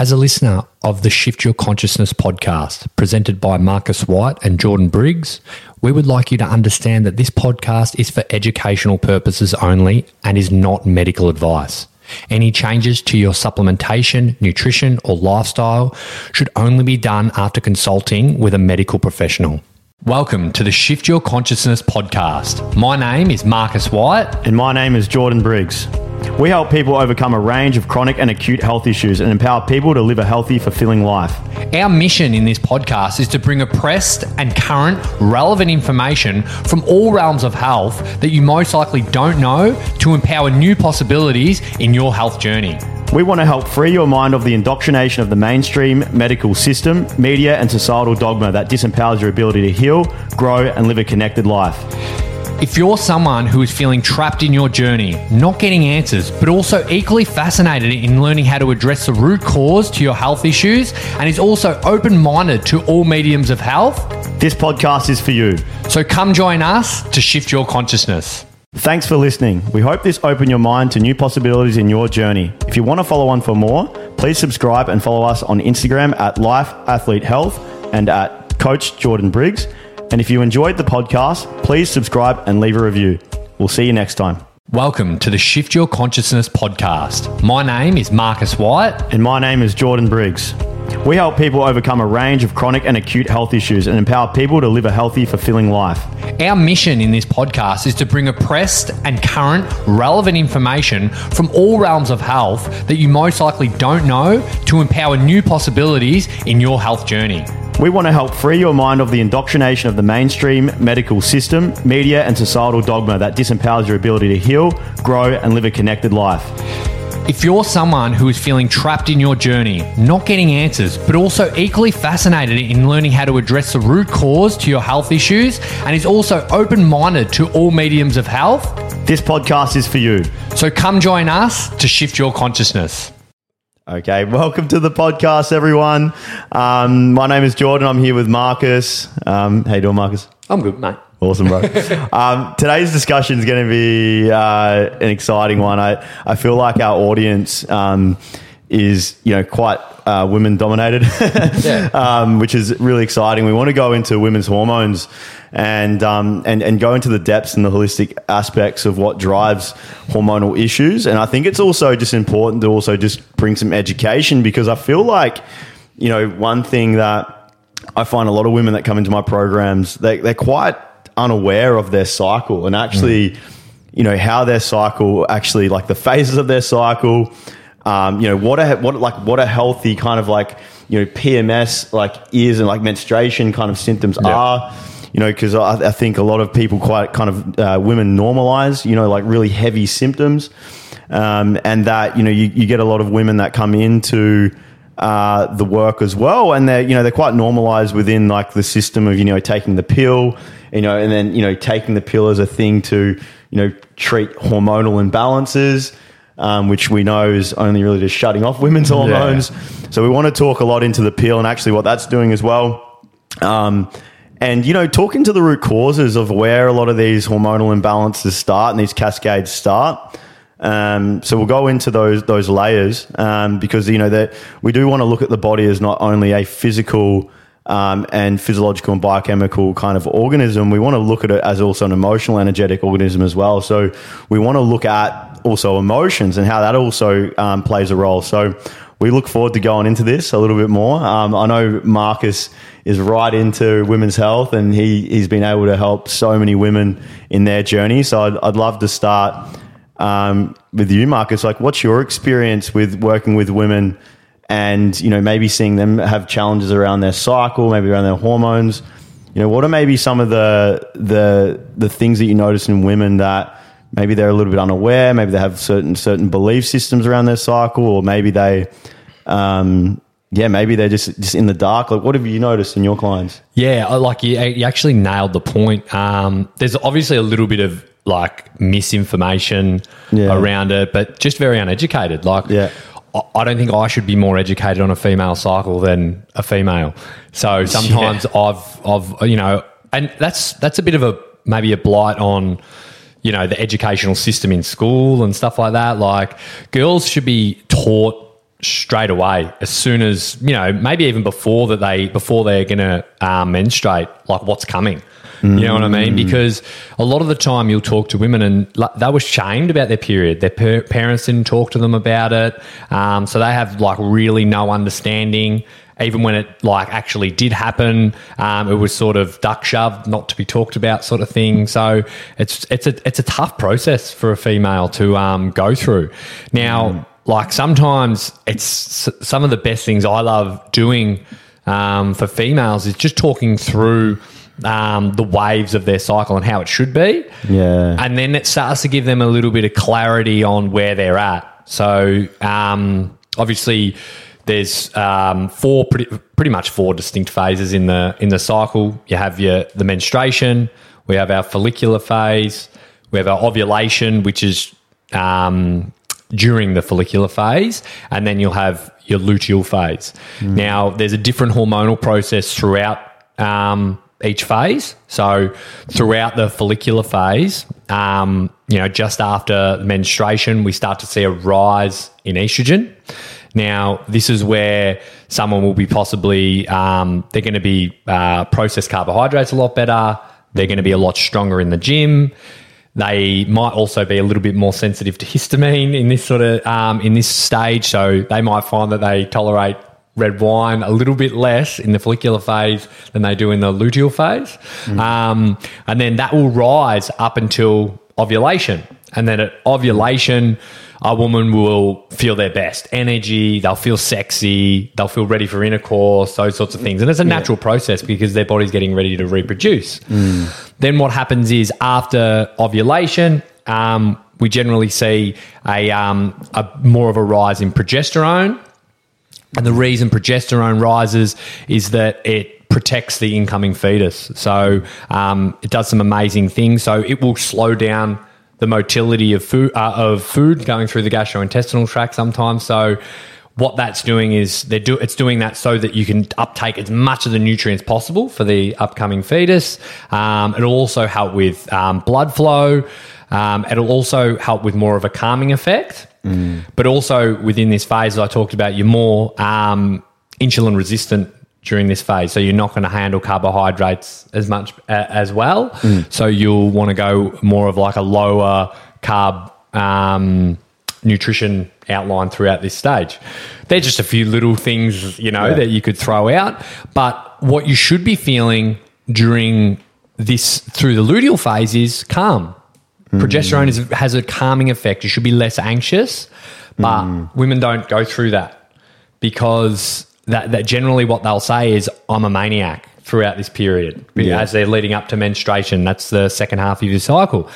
As a listener of the Shift Your Consciousness podcast, presented by Marcus White and Jordan Briggs, we would like you to understand that this podcast is for educational purposes only and is not medical advice. Any changes to your supplementation, nutrition, or lifestyle should only be done after consulting with a medical professional. Welcome to the Shift Your Consciousness podcast. My name is Marcus White. And my name is Jordan Briggs. We help people overcome a range of chronic and acute health issues and empower people to live a healthy, fulfilling life. Our mission in this podcast is to bring oppressed and current relevant information from all realms of health that you most likely don't know to empower new possibilities in your health journey. We want to help free your mind of the indoctrination of the mainstream medical system, media, and societal dogma that disempowers your ability to heal, grow, and live a connected life. If you're someone who is feeling trapped in your journey, not getting answers, but also equally fascinated in learning how to address the root cause to your health issues, and is also open minded to all mediums of health, This podcast is for you. so come join us to shift your consciousness. Thanks for listening. We hope this opened your mind to new possibilities in your journey. If you want to follow on for more, please subscribe and follow us on Instagram at Life Athlete Health and at Coach Jordan Briggs. And if you enjoyed the podcast, please subscribe and leave a review. We'll see you next time. Welcome to the Shift Your Consciousness podcast. My name is Marcus White. And my name is Jordan Briggs. We help people overcome a range of chronic and acute health issues and empower people to live a healthy, fulfilling life. Our mission in this podcast is to bring oppressed and current relevant information from all realms of health that you most likely don't know to empower new possibilities in your health journey. We want to help free your mind of the indoctrination of the mainstream medical system, media, and societal dogma that disempowers your ability to heal, grow, and live a connected life. If you're someone who is feeling trapped in your journey, not getting answers, but also equally fascinated in learning how to address the root cause to your health issues, and is also open minded to all mediums of health, This podcast is for you. so come join us to shift your consciousness. Okay, welcome to the podcast, everyone. Um, my name is Jordan. I'm here with Marcus. Um, how you doing, Marcus? I'm good, mate. Awesome, bro. um, today's discussion is going to be uh, an exciting one. I, I feel like our audience um, is, you know, quite uh, women dominated, Yeah. um, which is really exciting. We want to go into women's hormones and, um, and, and go into the depths and the holistic aspects of what drives hormonal issues. And I think it's also just important to also just bring some education because I feel like, you know, one thing that I find a lot of women that come into my programs, they, they're quite unaware of their cycle and actually, you know, how their cycle actually, like the phases of their cycle, um, you know, what a, what, like, what a healthy kind of like, you know, PMS like is and like menstruation kind of symptoms are, you know, because I, I think a lot of people quite kind of, uh, women normalize, you know, like really heavy symptoms. Um, and that, you know, you, you get a lot of women that come into, uh, the work as well, and they're you know they're quite normalized within like the system of you know taking the pill, you know, and then you know taking the pill as a thing to you know treat hormonal imbalances, um, which we know is only really just shutting off women's hormones. So we want to talk a lot into the pill and actually what that's doing as well. Um, and you know, talking to the root causes of where a lot of these hormonal imbalances start and these cascades start. Um, so we'll go into those those layers um, because you know that we do want to look at the body as not only a physical um, and physiological and biochemical kind of organism. We want to look at it as also an emotional, energetic organism as well. So we want to look at also emotions and how that also um, plays a role. So we look forward to going into this a little bit more. Um, I know Marcus is right into women's health and he, he's been able to help so many women in their journey. So I'd, I'd love to start um, with you, Marcus. Like, what's your experience with working with women and, you know, maybe seeing them have challenges around their cycle, maybe around their hormones? You know, what are maybe some of the, the, the things that you notice in women that maybe they're a little bit unaware, maybe they have certain, certain belief systems around their cycle, or maybe they, um, yeah, maybe they're just, just in the dark. Like, what have you noticed in your clients? Yeah, like you, you actually nailed the point. Um, there's obviously a little bit of like misinformation Yeah. around it, but just very uneducated. Like, Yeah. I- don't think I should be more educated on a female cycle than a female. So sometimes I've, I've, you know, and that's that's a bit of a maybe a blight on, you know, the educational system in school and stuff like that. Like, girls should be taught straight away as soon as you know maybe even before that they before they're going to um, menstruate like what's coming you know what i mean? Because a lot of the time you'll talk to women and they were shamed about their period. Their per- parents didn't talk to them about it. Um, so they have like really no understanding. Even when it like actually did happen um, it was sort of duck shoved not to be talked about sort of thing. So it's it's a it's a tough process for a female to um, go through. Now like sometimes it's some of the best things I love doing um, for females is just talking through um, the waves of their cycle and how it should be. Yeah. And then it starts to give them a little bit of clarity on where they're at. So um, obviously, there's um, four pretty, pretty much four distinct phases in the in the cycle. You have your the menstruation, we have our follicular phase, we have our ovulation, which is um, during the follicular phase, and then you'll have your luteal phase. Now, there's a different hormonal process throughout um, each phase. So, throughout the follicular phase, um, you know, just after menstruation, we start to see a rise in estrogen. Now, this is where someone will be possibly, um, they're going to be uh, processed carbohydrates a lot better. They're going to be a lot stronger in the gym. They might also be a little bit more sensitive to histamine in this sort of um, in this stage, so they might find that they tolerate red wine a little bit less in the follicular phase than they do in the luteal phase, um, and then that will rise up until ovulation, and then at ovulation. A woman will feel their best energy, they'll feel sexy, they'll feel ready for intercourse, those sorts of things. And it's a natural process because their body's getting ready to reproduce. Then what happens is after ovulation, um, we generally see a, um, a more of a rise in progesterone. And the reason progesterone rises is that it protects the incoming fetus. So um, it does some amazing things. So it will slow down the motility of food, uh, of food going through the gastrointestinal tract sometimes. So what that's doing is they do it's doing that so that you can uptake as much of the nutrients possible for the upcoming fetus. Um, it'll also help with um, blood flow. Um, it'll also help with more of a calming effect. But also within this phase, as I talked about, you're more um, insulin resistant during this phase. So you're not going to handle carbohydrates as much uh, as well. So you'll want to go more of like a lower carb um, nutrition outline throughout this stage. They're just a few little things, you know, Yeah. that you could throw out. But what you should be feeling during this through the luteal phase is calm. Progesterone is, has a calming effect. You should be less anxious, but women don't go through that because that, that generally what they'll say is, I'm a maniac throughout this period Yeah. as they're leading up to menstruation. That's the second half of your cycle.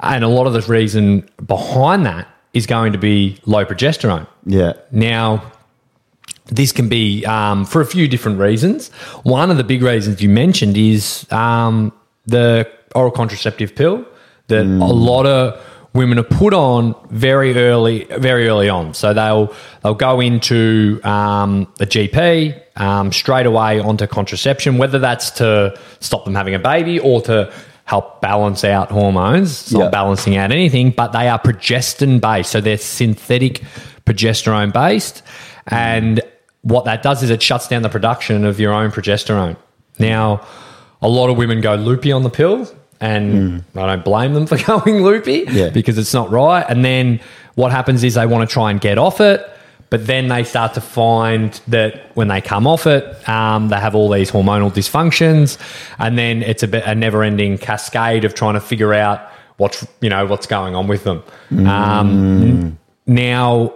And a lot of the reason behind that is going to be low progesterone. Yeah. Now, this can be um, for a few different reasons. One of the big reasons you mentioned is um, the oral contraceptive pill that a lot of women are put on very early, very early on. So they'll they'll go into um, a GP um, straight away onto contraception, whether that's to stop them having a baby or to help balance out hormones. It's Yeah. not balancing out anything, but they are progestin based. So they're synthetic progesterone based. And what that does is it shuts down the production of your own progesterone. Now, a lot of women go loopy on the pill, and I don't blame them for going loopy Yeah. because it's not right. And then what happens is they want to try and get off it. But then they start to find that when they come off it, um, they have all these hormonal dysfunctions, and then it's a bit a never-ending cascade of trying to figure out what's you know what's going on with them. Um, now,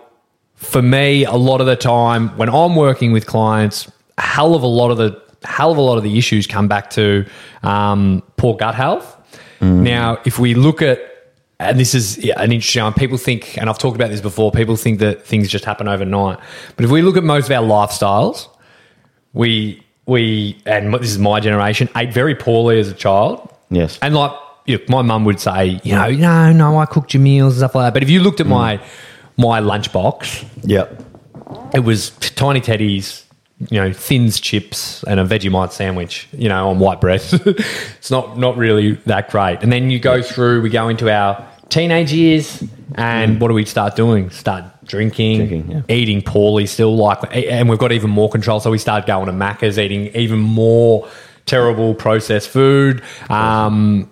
for me, a lot of the time when I'm working with clients, a hell of a lot of the hell of a lot of the issues come back to um, poor gut health. Mm. Now, if we look at and this is yeah, an interesting one. People think, and I've talked about this before, people think that things just happen overnight. But if we look at most of our lifestyles, we we and this is my generation ate very poorly as a child. Yes. And like you know, my mum would say, you know, no, no, I cooked your meals and stuff like that. But if you looked at mm. my my lunchbox, Yep. it was tiny teddies, you know, thins chips and a Vegemite sandwich, you know, on white bread. it's not not really that great. And then you go through, we go into our teenage years, and what do we start doing? Start drinking, Drinking, yeah. eating poorly still. Like, and we've got even more control. So we start going to Macca's, eating even more terrible processed food. Um,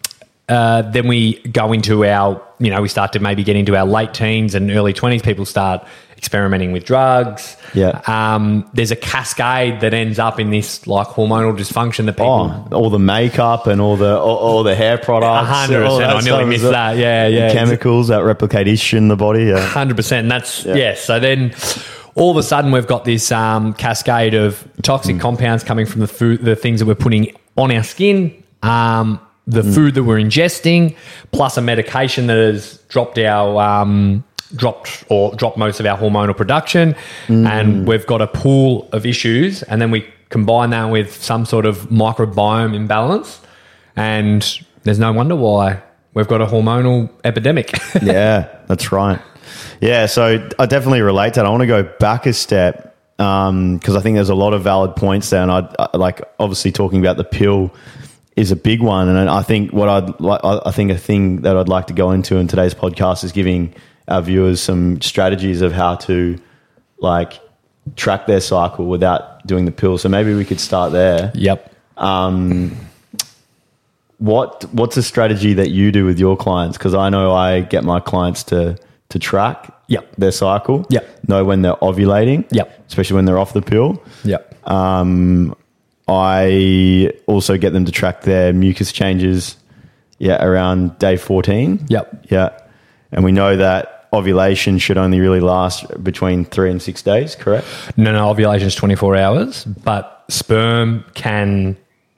uh, then we go into our, you know, we start to maybe get into our late teens and early 20s. People start experimenting with drugs. Yeah. Um, there's a cascade that ends up in this like hormonal dysfunction that people. Oh, all the makeup and all the all, all the hair products. A hundred all percent. that I nearly missed that. Yeah, yeah. Chemicals that replicate estrogen in the body. Yeah. Hundred percent. That's yeah. So then, all of a sudden, we've got this um, cascade of Mm. toxic compounds coming from the food, the things that we're putting on our skin, um, the Mm. food that we're ingesting, plus a medication that has dropped our um, dropped or dropped most of our hormonal production, Mm. and we've got a pool of issues, and then we combine that with some sort of microbiome imbalance, and there's no wonder why we've got a hormonal epidemic. yeah, that's right. Yeah, so I definitely relate to that. I want to go back a step because I think there's a lot of valid points there, and I I- like obviously talking about the pill is a big one, and I think what I'd like, I think a thing that I'd like to go into in today's podcast is giving our viewers some strategies of how to like track their cycle without doing the pill. So maybe we could start there. yep. Um, what what's a strategy that you do with your clients? Because I know I get my clients to to track Yep. their cycle. Yep. Know when they're ovulating. Yep. Especially when they're off the pill. Yep. I also get them to track their mucus changes. Yeah, around day fourteen. Yep. Yeah, and we know that ovulation should only really last between three and six days. Correct. No, no, ovulation is 24 hours, but sperm can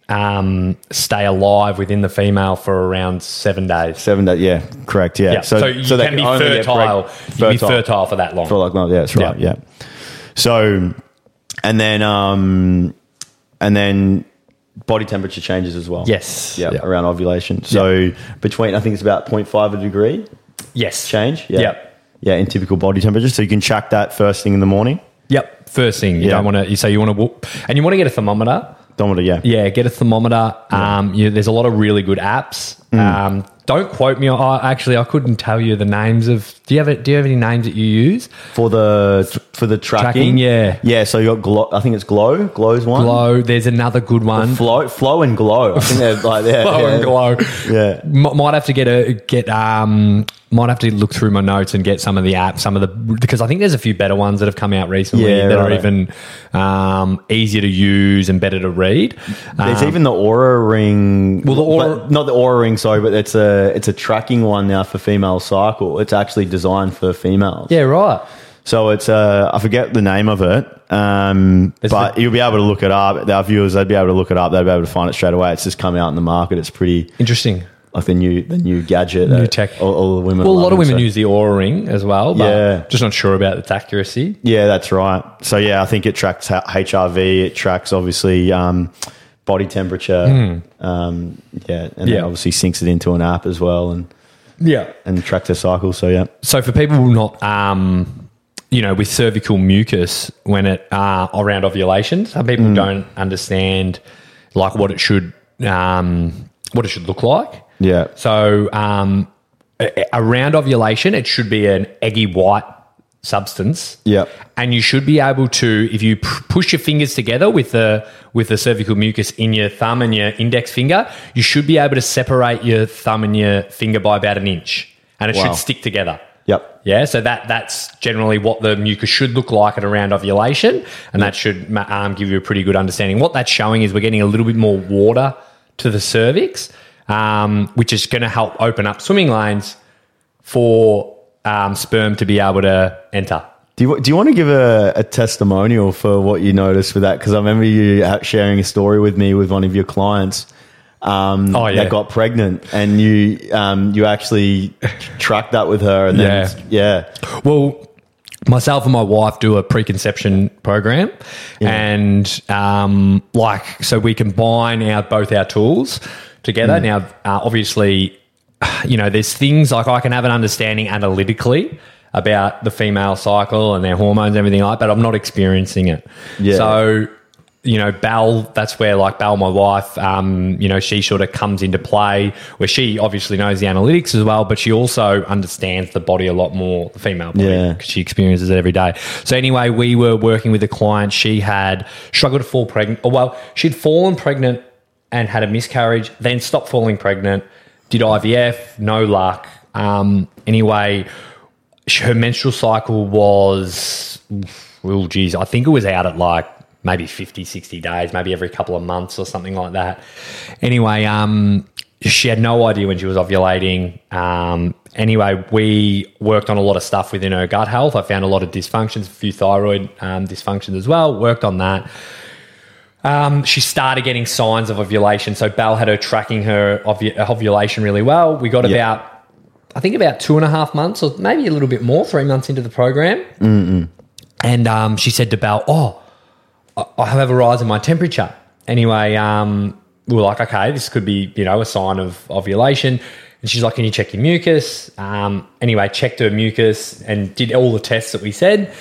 um, stay alive within the female for around seven days. Seven days. Yeah, correct. Yeah. Yeah. So, you they can be only get fertile. You can be fertile for that long. For like, no, yeah, that's right. Yeah. Yeah. So, and then, um, and then body temperature changes as well. Yes. Yeah, Yeah. around ovulation. So between, I think it's about 0.5 a degree Yes. change. Yeah. Yep. Yeah, in typical body temperature. So you can check that first thing in the morning. Yep. First thing, you Yeah. don't want to. You say you want to whoop, and you want to get a thermometer. To, yeah. Yeah, get a thermometer. Um, you, there's a lot of really good apps. Mm. Um, don't quote me. I, actually, I couldn't tell you the names of. Do you have Do you have any names that you use? For the, for the tracking. Tracking, yeah. Yeah. So you got glow, I think it's glow. Glow's one. Glow. There's another good one. Flow, flow and glow. I think they're like, yeah. Glow yeah. and glow. Yeah. M- might have to get a get um might have to look through my notes and get some of the apps, some of the because I think there's a few better ones that have come out recently Yeah, that are even um, easier to use and better to read. There's Um, even the Oura Ring. Well, the but not the Oura Ring. Sorry, but it's a it's a tracking one now for female cycle. It's actually designed for females. yeah, right. So it's uh, I forget the name of it, um, but the- you'll be able to look it up. Our viewers, they'd be able to look it up. They'd be able to find it straight away. It's just come out in the market. It's pretty Interesting. Like the new the new gadget. New tech. All, all the women. Well, a lot of women so- use the Oura Ring as well, but Yeah. just not sure about its accuracy. Yeah, that's right. So yeah, I think it tracks HRV. It tracks obviously um, body temperature. Um, yeah, and. Yeah. obviously syncs it into an app as well, and Yeah. and tracks their cycle. So yeah, So for people who not, um, you know, with cervical mucus when it uh, around ovulation, some people Mm. don't understand like what it should um, what it should look like. Yeah, So um, around ovulation, it should be an eggy white substance. Yeah. And you should be able to, if you p- push your fingers together with the with the cervical mucus in your thumb and your index finger, you should be able to separate your thumb and your finger by about an inch, and it Wow. should stick together. yep, Yeah, so that that's generally what the mucus should look like at around ovulation, and that should um, give you a pretty good understanding. What that's showing is we're getting a little bit more water to the cervix, um, which is going to help open up swimming lanes for um, sperm to be able to enter. Do you, do you want to give a, a testimonial for what you noticed with that? Because I remember you sharing a story with me with one of your clients um, Oh, yeah. that got pregnant, and you um, you actually tracked that with her, and then yeah, Well, myself and my wife do a preconception program, and um, like so we combine our both our tools together. Now, uh, obviously, you know, there's things like I can have an understanding analytically about the female cycle and their hormones and everything like, but I'm not experiencing it. Yeah. So you know, Belle, that's where like Belle, my wife, um, you know, she sort of comes into play where she obviously knows the analytics as well, but she also understands the body a lot more, the female body, Yeah. because she experiences it every day. So anyway, we were working with a client. She had struggled to fall pregnant. Or well, she'd fallen pregnant and had a miscarriage, then stopped falling pregnant, did IVF, no luck. Um, anyway, her menstrual cycle was, well, geez, I think it was out at like maybe 50, 60 days, maybe every couple of months or something like that. Anyway, um, she had no idea when she was ovulating. Um, anyway, we worked on a lot of stuff within her gut health. I found a lot of dysfunctions, a few thyroid um, dysfunctions as well, worked on that. Um, she started getting signs of ovulation. So Belle had her tracking her ovu- ovulation really well. We got Yeah. about, I think about two and a half months or maybe a little bit more, three months into the program. And um, she said to Belle, "Oh, I- I have a rise in my temperature." Anyway, um, we were like, "Okay, this could be you know a sign of ovulation." And she's like, "Can you check your mucus?" Um, anyway, checked her mucus and did all the tests that we said.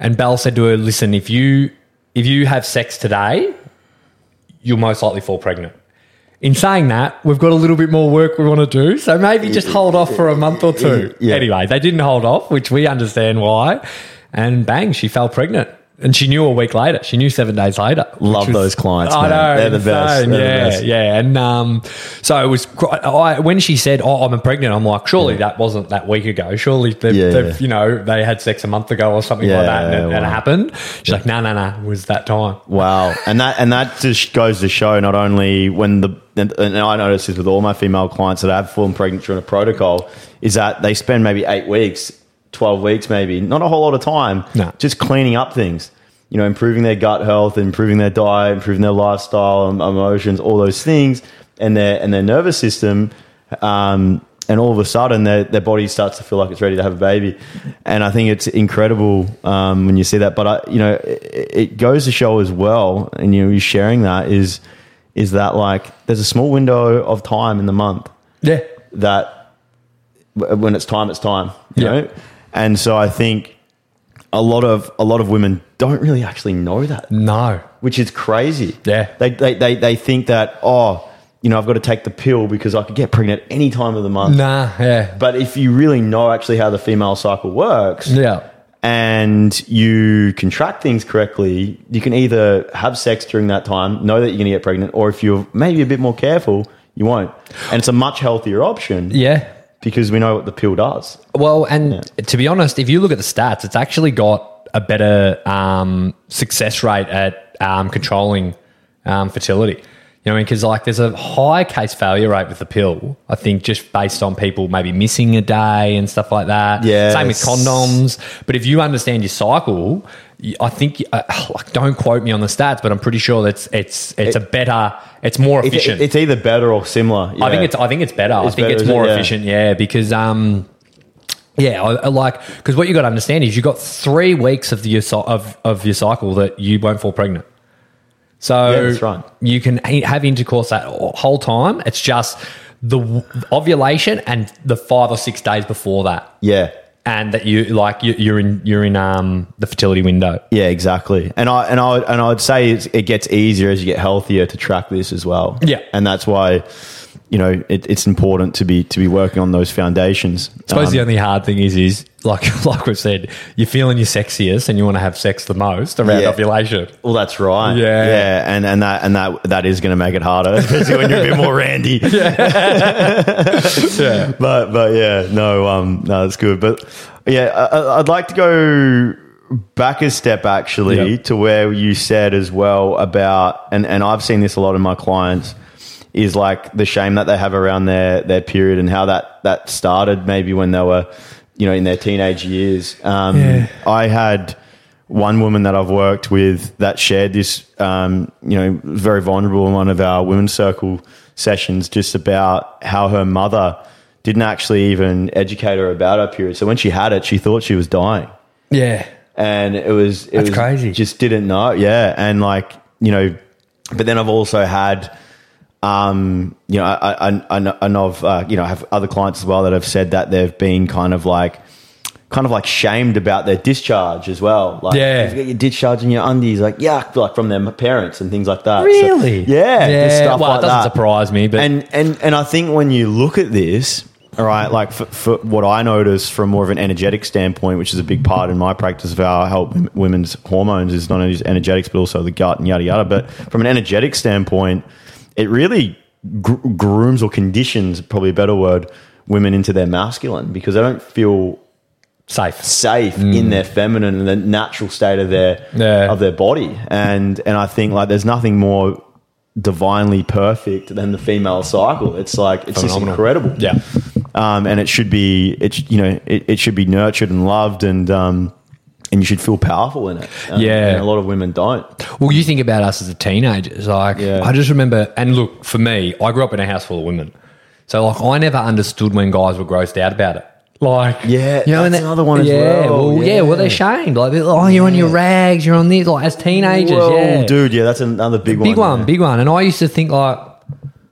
And Belle said to her, "Listen, if you if you have sex today, you'll most likely fall pregnant." In saying that, we've got a little bit more work we want to do, so maybe just hold off for a month or two. Yeah. Anyway, they didn't hold off, which we understand why. And bang, she fell pregnant. And she knew a week later. She knew seven days later. Love those clients, I man. know. They're the best. They're the yeah, best. yeah. And um, so it was. I, when she said, "Oh, I'm pregnant," I'm like, "Surely that wasn't that week ago. Surely, they've, Yeah. they've, you know, they had sex a month ago or something like that, and, it, and it happened." She's like, "No, no, no. It was that time." Wow, and that and that just goes to show not only when the and, and I notice this with all my female clients that I have fallen pregnant during a protocol is that they spend maybe eight weeks, twelve weeks, maybe not a whole lot of time, No. just cleaning up things. You know, improving their gut health, improving their diet, improving their lifestyle, em- emotions, all those things, and their and their nervous system. Um, and all of a sudden, their their body starts to feel like it's ready to have a baby, and I think it's incredible um, when you see that. But I, you know, it, it goes to show as well, and you know, you sharing that is is that like there's a small window of time in the month Yeah. that when it's time, it's time. You Yeah. know, and so I think a lot of a lot of women don't really actually know that No. which is crazy. Yeah. They, they, they, they think that, oh, you know, I've got to take the pill because I could get pregnant any time of the month. Nah. Yeah. But if you really know actually how the female cycle works Yeah. and you can track things correctly, you can either have sex during that time, know that you're going to get pregnant, or if you're maybe a bit more careful, you won't. And it's a much healthier option Yeah. Because we know what the pill does. Well, and to be honest, if you look at the stats, it's actually got a better um, success rate at um, controlling um, fertility. You know, because like there's a high case failure rate with the pill. I think just based on people maybe missing a day and stuff like that. Yeah. Same with condoms. But if you understand your cycle, I think uh, like don't quote me on the stats, but I'm pretty sure that's it's it's a better, it's more It- efficient. it's either better or similar. I think it's I think it's better. I think better, it's it? more Yeah. efficient. Yeah, because um, yeah, I, I like because what you got to understand is you got three weeks of the your of of your cycle that you won't fall pregnant. So Yeah, that's right. You can have intercourse that whole time. It's just the ovulation and the five or six days before that, Yeah. And that you like you, you're in you're in um the fertility window. Yeah, exactly. And I and I and I would say it gets easier as you get healthier to track this as well. Yeah. and that's why you know it, it's important to be to be working on those foundations. I suppose Um, the only hard thing is is like like we've said, you're feeling your sexiest and you want to have sex the most around Yeah. ovulation. well, that's right. Yeah. yeah, and and that and that that is going to make it harder, especially when you're a bit more randy. Yeah. but but yeah, no, um, no, that's good. But yeah, I, I- I'd like to go back a step actually Yep. to where you said as well about, and and I've seen this a lot in my clients, is like the shame that they have around their their period and how that that started maybe when they were, you know, in their teenage years. Um, Yeah. I had one woman that I've worked with that shared this, um, you know, very vulnerable in one of our women's circle sessions, just about how her mother didn't actually even educate her about her period. So when she had it, she thought she was dying, Yeah. and it was it That's was crazy. Just didn't know, yeah, and like you know, but then I've also had. Um, you know, I, I, I know, of, uh, you know, I have other clients as well that have said that they've been kind of like kind of like shamed about their discharge as well. Like, Yeah. you get your discharge in your undies, like yuck, like from their parents and things like that. So- Really? yeah, just Yeah. stuff Well, it like doesn't that. surprise me, but- and and and I think when you look at this. All right, like for, for what I notice from more of an energetic standpoint, which is a big part in my practice of how I help women's hormones, is not only just energetics but also the gut and yada yada. But from an energetic standpoint, it really gr- grooms or conditions, probably a better word, women into their masculine because they don't feel safe. safe in their feminine and the natural state of their Mm. Yeah. of their body. And and I think like there's nothing more divinely perfect than the female cycle. It's like it's just incredible. Yeah. Um, and it should be it's you know it, it should be nurtured and loved and um, and you should feel powerful in it. Um, Yeah. and a lot of women don't. Well, you think about us as a teenagers. Like, Yeah. I just remember, and look, for me, I grew up in a house full of women. So, like, I never understood when guys were grossed out about it. Like, Yeah, you know, and that's that- another one as yeah, well. yeah, Yeah. well, they're shamed. Like, oh, you're on your rags, you're on this. Like, as teenagers, Whoa, yeah, dude, yeah, that's another big, one. big one, big one. And I used to think like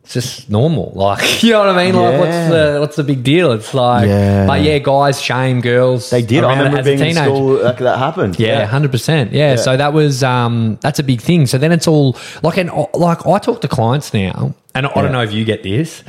it's just normal. Like, you know what I mean? Like, what's Yeah. the what's the big deal? It's like, Yeah. but yeah, guys shame girls. They did. I around remember as a being in teenager. school like that happened. Yeah, hundred percent. Yeah. So that was um, that's a big thing. So then it's all like, and like I talk to clients now, and I don't know if you get this.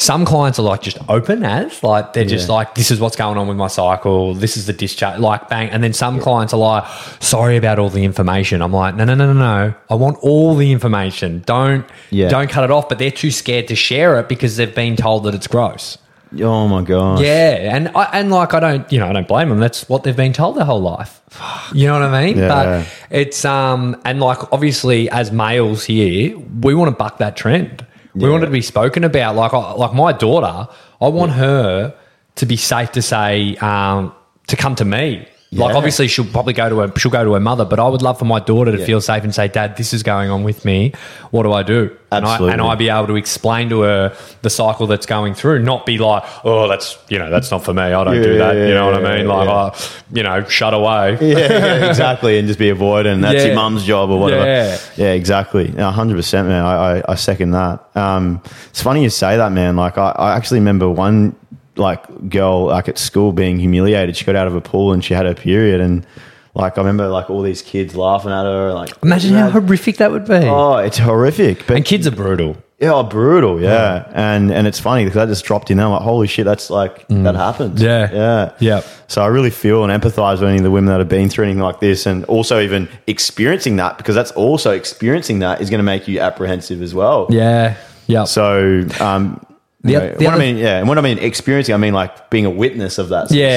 Some clients are like just open as like they're just like this is what's going on with my cycle. This is the discharge, like bang. And then some clients are like, sorry about all the information. I'm like, no, no, no, no, no. I want all the information. Don't Yeah. don't cut it off. But they're too scared to share it because they've been told that it's gross. Oh my god. Yeah, and I, and like I don't, you know, I don't blame them. That's what they've been told their whole life. You know what I mean? Yeah. But it's um and like obviously as males here, we want to buck that trend. We Yeah. want it to be spoken about. Like I, like my daughter, I want her to be safe to say um to come to me. Like obviously she'll probably go to her she'll go to her mother, but I would love for my daughter to Yeah. feel safe and say, Dad, this is going on with me. What do I do? And I, Absolutely. and I be able to explain to her the cycle that's going through, not be like, oh, that's you know, that's not for me. I don't Yeah, do that. yeah, you know what I mean? Like, yeah. uh, you know, shut away. yeah, yeah, exactly, and just be avoidant. That's Yeah. your mum's job or whatever. Yeah. Yeah, exactly. Hundred percent, man. I, I, I second that. Um, it's funny you say that, man. Like I, I actually remember one like girl like at school being humiliated. She got out of a pool and she had her period, and like I remember like all these kids laughing at her. Like Imagine how horrific that would be. Oh, it's horrific. But and kids are brutal. yeah, oh, brutal. Yeah, and and it's funny because I just dropped in there. I'm like, holy shit, that's like that happens. Mm. Yeah. yeah, Yeah. So I really feel and empathize with any of the women that have been through anything like this, and also even experiencing that because that's also experiencing that is going to make you apprehensive as well. Yeah. Yeah. So, um, The you know, the what other- I mean, yeah, and what I mean experiencing, I mean like being a witness of that. Sort yeah, of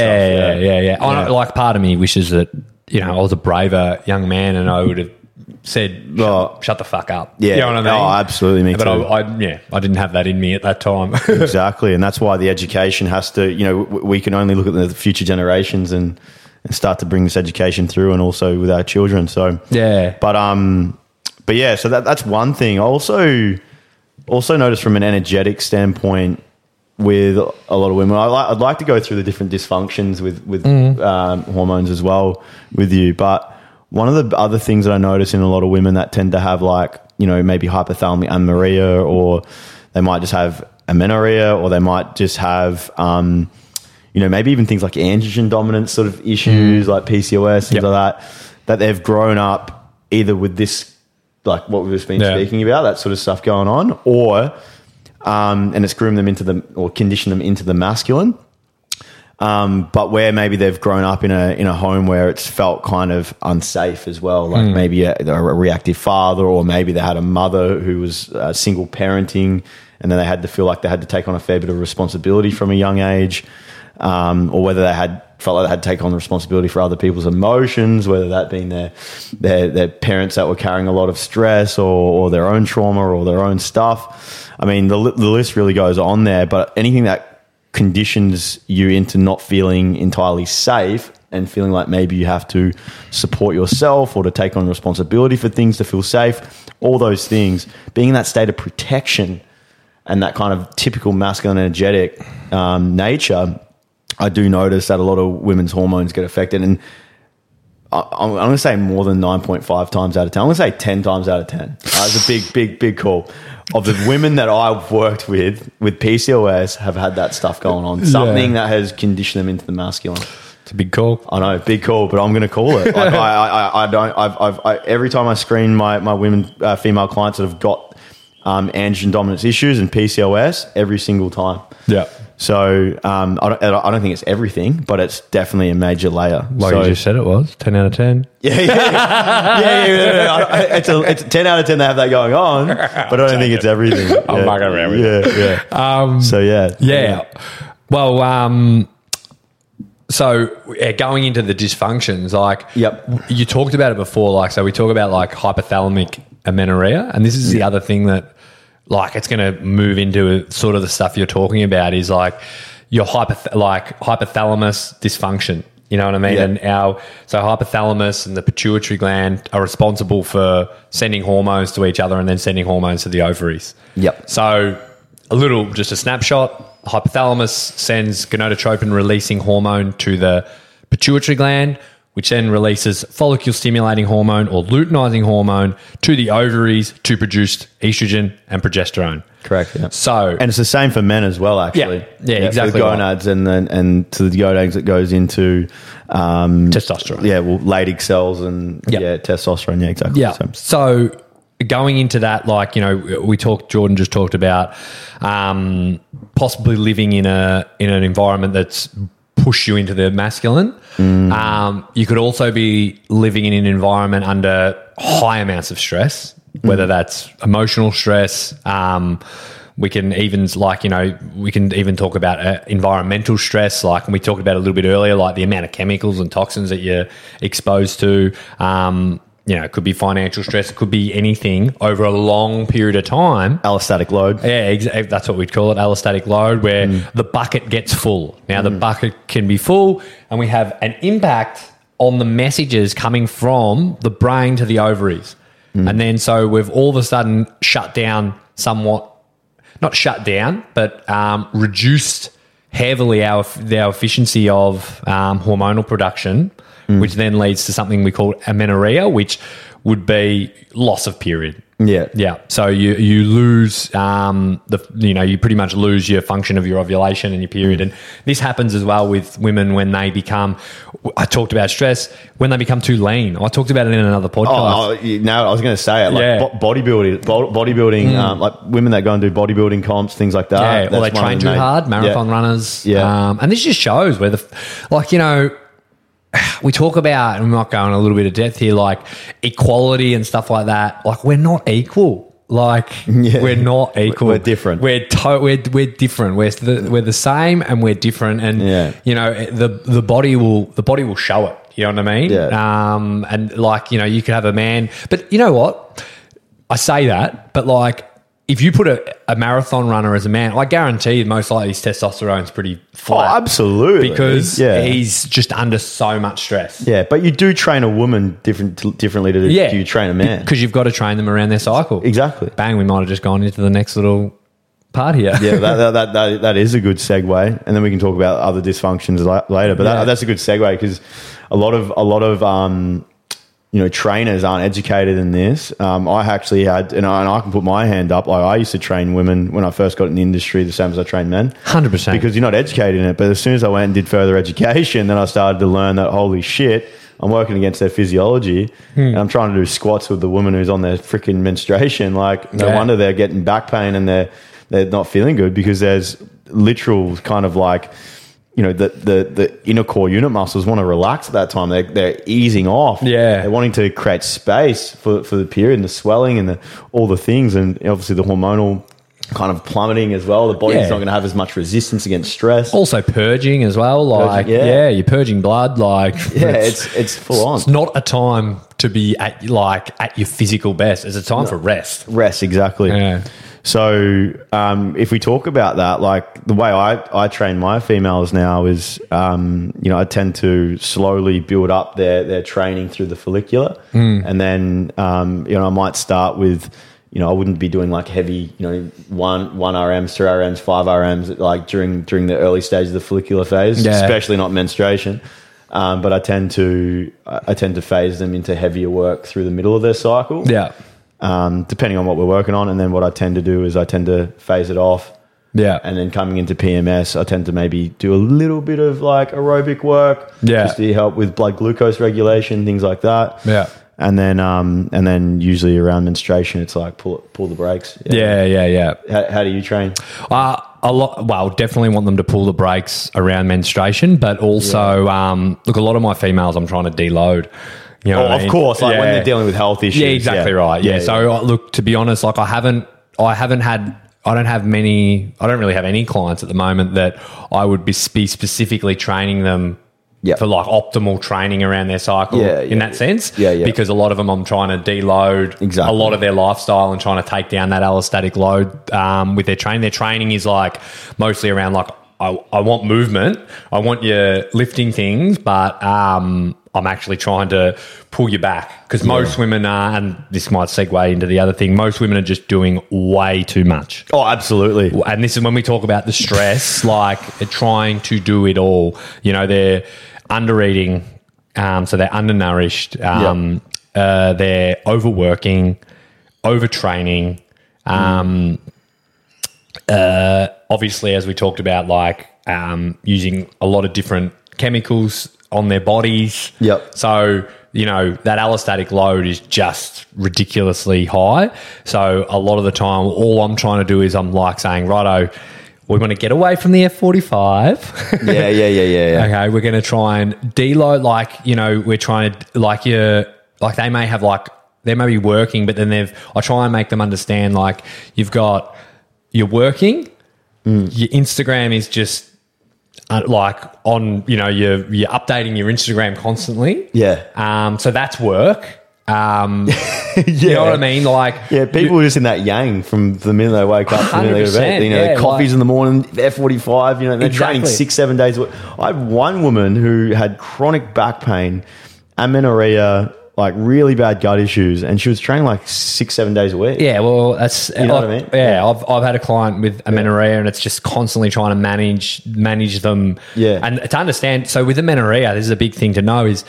stuff. yeah, yeah, yeah, I Yeah. like part of me wishes that you know I was a braver young man and I would have said, shut, Oh. shut the fuck up." Yeah. you know what I mean? Oh, absolutely, me but too. I, I, yeah, I didn't have that in me at that time. exactly, and that's why the education has to. You know, we can only look at the future generations and and start to bring this education through, and also with our children. So yeah, But um, but yeah, so that that's one thing. Also also noticed from an energetic standpoint with a lot of women. I I'd like to go through the different dysfunctions with with um, hormones as well with you. But one of the other things that I notice in a lot of women that tend to have like you know maybe hypothalamic amenorrhea, or they might just have amenorrhea, or they might just have um, you know, maybe even things like androgen dominance sort of issues, like PCOS, things Yep. like that, that they've grown up either with this, like what we've just been Yeah. speaking about, that sort of stuff going on, or, um, and it's groomed them into the, or conditioned them into the masculine. Um, but where maybe they've grown up in a in a home where it's felt kind of unsafe as well, like maybe a, a reactive father, or maybe they had a mother who was uh, single parenting, and then they had to feel like they had to take on a fair bit of responsibility from a young age, um, or whether they had felt like they had to take on the responsibility for other people's emotions, whether that being their their their parents that were carrying a lot of stress, or, or their own trauma, or their own stuff. I mean, the the list really goes on there, but anything that conditions you into not feeling entirely safe and feeling like maybe you have to support yourself or to take on responsibility for things to feel safe, all those things, being in that state of protection and that kind of typical masculine energetic um, nature, I do notice that a lot of women's hormones get affected. And I, I'm, I'm going to say more than 9.5 times out of 10. I'm going to say 10 times out of 10. Uh, That's a big, big, big call. Of the women that I've worked with, with PCOS, have had that stuff going on. Something that has conditioned them into the masculine. It's a big call. I know, big call, but I'm going to call it. Like, I, I, I don't. I've, I've, I, every time I screen my my women, uh, female clients that have got um, androgen dominance issues and PCOS, every single time. Yeah. So um, I, don't, I don't think it's everything, but it's definitely a major layer. Like so, you just said it was. 10 out of 10. yeah, yeah, yeah, yeah, yeah, yeah. I- It's a, it's ten out of ten. They have that going on, but I don't think it's everything. I'm yeah. fucking around with yeah, yeah. Um, So yeah, Yeah. Well, um, so yeah, going into the dysfunctions, like Yep. you talked about it before, like so we talk about like hypothalamic amenorrhea, and this is the other thing that like it's going to move into sort of the stuff you're talking about is like your hypoth- like hypothalamus dysfunction. You know what I mean? Yeah. And our so hypothalamus and the pituitary gland are responsible for sending hormones to each other and then sending hormones to the ovaries. Yep. So a little, just a snapshot. Hypothalamus sends gonadotropin releasing hormone to the pituitary gland, which then releases follicle stimulating hormone or luteinizing hormone to the ovaries to produce estrogen and progesterone. correct. Yeah. So, And it's the same for men as well, actually. Yeah. Yeah, for exactly The right. gonads and then and to the gonads it goes into um, testosterone. yeah, well, Leydig cells and Yep. yeah, testosterone. Yeah, exactly. Yeah. So- So going into that, like you know, we talked. Jordan just talked about um, possibly living in a in an environment that's pushed you into the masculine. Um, you could also be living in an environment under high amounts of stress, whether that's emotional stress. Um, we can even like you know we can even talk about uh, environmental stress like we talked about a little bit earlier like the amount of chemicals and toxins that you're exposed to um, you know it could be financial stress it could be anything over a long period of time allostatic load. yeah, ex- that's what we'd call it, allostatic load, where the bucket gets full. Now, the bucket can be full, and we have an impact on the messages coming from the brain to the ovaries. And then, so we've all of a sudden shut down somewhat, not shut down, but um, reduced heavily our, our efficiency of um, hormonal production, which then leads to something we call amenorrhea, which would be loss of period. Yeah. Yeah. So you you lose um, the you know you pretty much lose your function of your ovulation and your period, and this happens as well with women when they become. I talked about stress when they become too lean. I talked about it in another podcast. Oh, oh, no, I was going to say it. Like Yeah. bo- bodybuilding, bo- bodybuilding, um, like women that go and do bodybuilding comps, things like that. yeah, or they That's one of train too main- hard, marathon Yeah. runners. Yeah. Um, and this just shows where the, like, you know, we talk about, and we might go in a little bit of depth here, like equality and stuff like that. Like, we're not equal. Like, Yeah. we're not equal. We're different. We're, to- we're, we're different. We're the, we're the same and we're different. And, Yeah. you know, the, the body will, the body will show it. You know what I mean? Yeah. Um, and like, you know, you could have a man, but you know what? I say that, but like, if you put a, a marathon runner as a man, I guarantee most likely his testosterone's pretty flat. Oh, flat. absolutely. Because yeah. he's just under so much stress. yeah, but you do train a woman different differently to Yeah. you train a man. Because you've got to train them around their cycle. Exactly. Bang, we might have just gone into the next little part here. Yeah, that, that, that, that, that is a good segue, and then we can talk about other dysfunctions la- later. But Yeah. that, that's a good segue because a lot of a lot of um, you know trainers aren't educated in this. Um, I actually had, and I, and I can put my hand up. Like I used to train women when I first got in the industry, the same as I trained men. 100%. because you're not educated in it. But as soon as I went and did further education, then I started to learn that holy shit, I'm working against their physiology, Hmm. and I'm trying to do squats with the woman who's on their freaking menstruation. Like, no Yeah. wonder they're getting back pain and they're they're not feeling good because there's literal kind of like. You know the, the the inner core unit muscles want to relax at that time. They're they're easing off. Yeah. they're wanting to create space for for the period and the swelling and the, all the things, and obviously the hormonal kind of plummeting as well. The body's Yeah. not going to have as much resistance against stress. also purging as well. Like, yeah. yeah. you're purging blood. Like, yeah, it's it's full on. it's not a time to be at like at your physical best. It's a time for rest. Rest exactly. Yeah. So um, if we talk about that, like the way I, I train my females now is, um, you know, I tend to slowly build up their, their training through the follicular. And then, um, you know, I might start with, you know, I wouldn't be doing like heavy, you know, one, one RMs, two RMs, five RMs, like during, during the early stage of the follicular phase, Yeah. especially not menstruation. Um, but I tend to, I tend to phase them into heavier work through the middle of their cycle Yeah. Um, depending on what we're working on. And then what I tend to do is I tend to phase it off Yeah. And then coming into PMS, I tend to maybe do a little bit of like aerobic work. Yeah. Just to help with blood glucose regulation, things like that. Yeah. And then, um, and then usually around menstruation, it's like pull pull the brakes. Yeah, yeah, yeah. How, how do you train? Uh, a lot. Well, definitely want them to pull the brakes around menstruation, but also um, look. A lot of my females, I'm trying to deload. You know Oh, what I of mean? course. Like when they're dealing with health issues. Yeah, exactly right. Yeah. So uh, look, to be honest, like I haven't, I haven't had, I don't have many, I don't really have any clients at the moment that I would be, be specifically training them. Yeah. For like optimal training around their cycle Yeah, in yeah, that sense. Yeah, yeah. Because a lot of them I'm trying to deload Exactly. a lot of their lifestyle and trying to take down that allostatic load um, with their training. Their training is like mostly around like I, I want movement, I want you lifting things, but um, I'm actually trying to pull you back because most women are, and this might segue into the other thing. Most women are just doing way too much. Oh, absolutely. And this is when we talk about the stress, like trying to do it all. You know, they're under eating, um, so they're undernourished. Um, uh, they're overworking, overtraining. Um, uh, obviously, as we talked about, like um, using a lot of different chemicals on their bodies. Yep. So, you know, that allostatic load is just ridiculously high. So, a lot of the time, all I'm trying to do is I'm like saying, righto, we want to get away from the F45. Yeah, yeah, yeah, yeah, yeah. okay, we're going to try and deload, like, you know, we're trying to, like, you're, like, they may have, like, they may be working, but then they've, I try and make them understand, like, you've got, you're working, your Instagram is just, uh, like on you know you're you're updating your Instagram constantly Yeah. um so that's work um you know what I mean like Yeah, people are just in that yang from the minute they wake up to the minute they go to bed. 100%, You know, yeah, coffees like- in the morning, F45, you know, they're training six, seven days a week. I had one woman who had chronic back pain, amenorrhea, like really bad gut issues, and she was training like six, seven days a week. Yeah, well, that's You know what I mean? Yeah, I've, I've had a client with amenorrhea, and it's just constantly trying to manage manage them. Yeah. and to understand. So with amenorrhea, this is a big thing to know is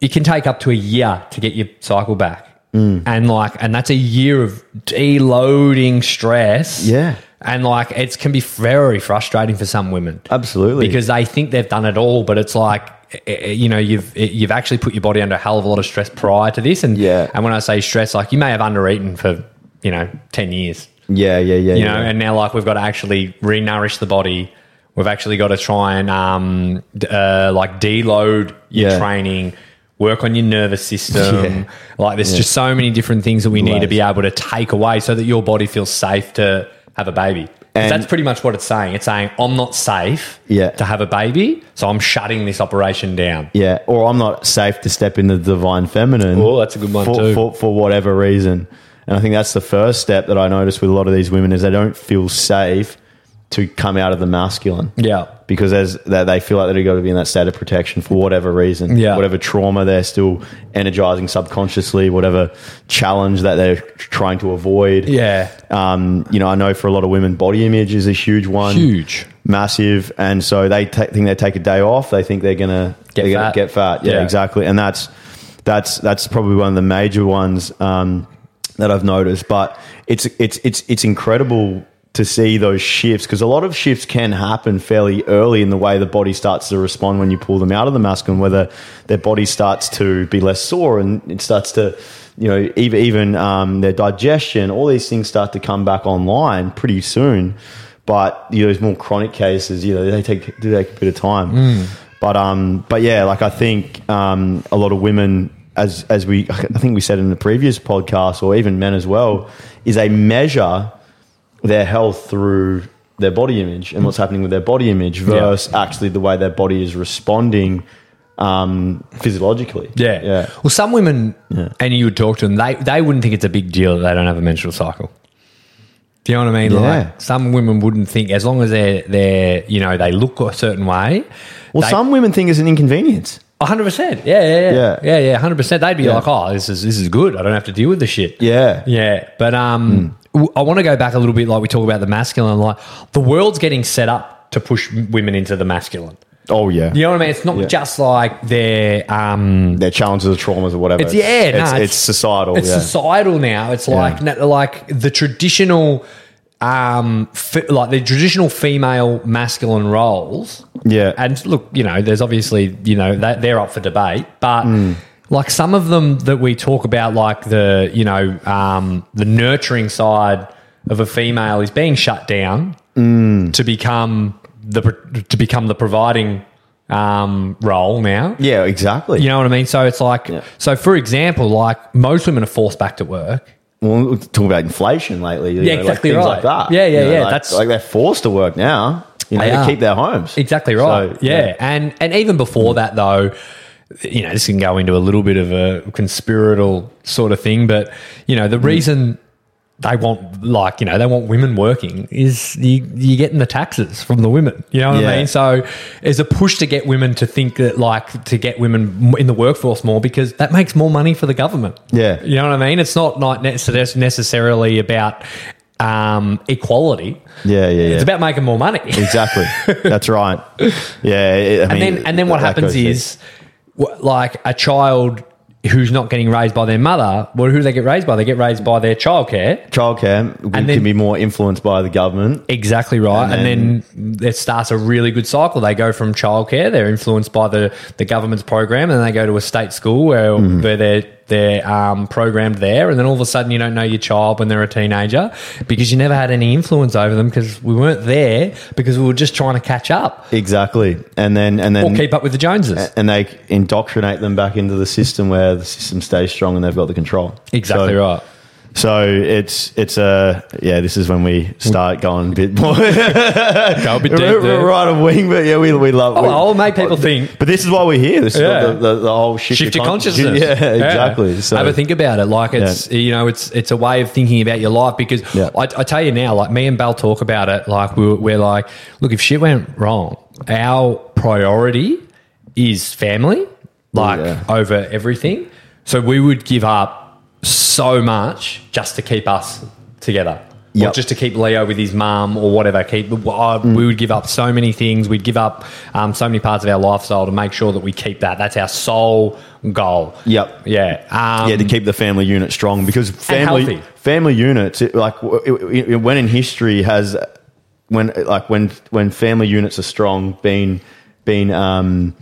it can take up to a year to get your cycle back, Mm. and like, and that's a year of deloading stress. Yeah. and like it can be very frustrating for some women. Absolutely. because they think they've done it all, but it's like you know you've eh, you've actually put your body under a hell of a lot of stress prior to this, and Yeah. and when I say stress, like you may have undereaten for you know ten years, yeah, yeah, yeah. you yeah. know, and now like we've got to actually re-nourish the body. We've actually got to try and um, d- uh, like deload your Yeah. training, work on your nervous system. Yeah. Like there's just so many different things that we need to be able to take away so that your body feels safe to have a baby. And- that's pretty much what it's saying. It's saying I'm not safe Yeah. to have a baby, so I'm shutting this operation down. Yeah, or I'm not safe to step into the divine feminine. Oh, that's a good one for, too. For, for whatever reason. And I think that's the first step that I notice with a lot of these women is they don't feel safe to come out of the masculine. Yeah. Because as that they feel like they've got to be in that state of protection for whatever reason, Yeah. whatever trauma they're still energizing subconsciously, whatever challenge that they're trying to avoid. Yeah. Um, you know, I know for a lot of women, body image is a huge one, Huge. massive, and so they ta think they take a day off. They think they're gonna Get they're gonna fat. get fat. Yeah, Yeah. exactly, and that's that's that's probably one of the major ones um, that I've noticed. But it's it's it's it's incredible to see those shifts because a lot of shifts can happen fairly early in the way the body starts to respond when you pull them out of the mask and whether their body starts to be less sore and it starts to, you know, even even um, their digestion, all these things start to come back online pretty soon. But you know, those more chronic cases, you know, they take do take a bit of time. But um, but yeah, like I think um, a lot of women, as as we I think we said in the previous podcast, or even men as well, is a measure their health through their body image and what's happening with their body image versus actually the way their body is responding um, physiologically. Yeah. yeah, Well, some women, and you would talk to them, they, they wouldn't think it's a big deal that they don't have a menstrual cycle. Do you know what I mean? Yeah. Like some women wouldn't think, as long as they're, they're you know, they look a certain way. Well, they- some women think it's an inconvenience. hundred percent. Yeah, yeah, yeah, Yeah. yeah, yeah. Hundred percent. They'd be Yeah. like, "Oh, this is this is good. I don't have to deal with the shit." Yeah. yeah. But um, w- I want to go back a little bit, like we talk about the masculine. Like the world's getting set up to push women into the masculine. Oh yeah, You know what I mean? It's not Yeah. just like they're um, their challenges or traumas or whatever. It's yeah, no, it's, it's societal. It's yeah. societal now. It's like Yeah. like the traditional um, like the traditional female masculine roles. Yeah. And look, you know, there's obviously, you know, that they're up for debate, but like some of them that we talk about, like the, you know, um, the nurturing side of a female is being shut down to become the to become the providing um, role now. Yeah, exactly. You know what I mean? So it's like, so for example, like most women are forced back to work. Well, we're talking about inflation lately. you Yeah, know, exactly like things right. like that. Yeah, yeah, You know, yeah, Like, that's- like they're forced to work now. You know, They to keep their homes. Exactly right. So, yeah. and and even before that though, you know, this can go into a little bit of a conspiratorial sort of thing, but you know, the Mm. reason they want like you know they want women working is you you getting the taxes from the women you know what Yeah. i mean so there's a push to get women to think that like to get women in the workforce more because that makes more money for the government Yeah. you know what i mean it's not like necessarily about um, equality Yeah, yeah, yeah. it's about making more money exactly. That's right. Yeah. it- and mean, then and then what happens is. wh- like a child who's not getting raised by their mother well who do they get raised by they get raised by their childcare childcare we And can be more influenced by the government. Exactly right. And, then, it starts a really good cycle. They go from childcare, they're influenced by the, the government's program, and then they go to a state school where, Mm-hmm. where they're, they're um, programmed there. And then all of a sudden, you don't know your child when they're a teenager because you never had any influence over them because we weren't there because we were just trying to catch up Exactly. And then and then or keep up with the Joneses. and they indoctrinate them back into the system where the system stays strong and they've got the control. Exactly So- right. So it's it's a yeah. This is when we start going a bit more Go a bit deep we're, there. right of wing, but yeah, we we love. Oh, we- I'll make people think. But this is why we're here. This Yeah. is the, the, the whole shift, shift your con- consciousness. Yeah, exactly. So have a think about it. Like it's you know it's it's a way of thinking about your life because Yeah. I, I tell you now, like me and Bell talk about it. Like we're, we're like, look, if shit went wrong, our priority is family, like Yeah. over everything. So we would give up so much just to keep us together. Or Yep. just to keep Leo with his mum or whatever. Keep I- we would give up so many things. We'd give up um, so many parts of our lifestyle to make sure that we keep that. That's our sole goal. Yep. Yeah. Um, yeah, to keep the family unit strong because family family units it, like it- it- when in history has when like when when family units are strong been been um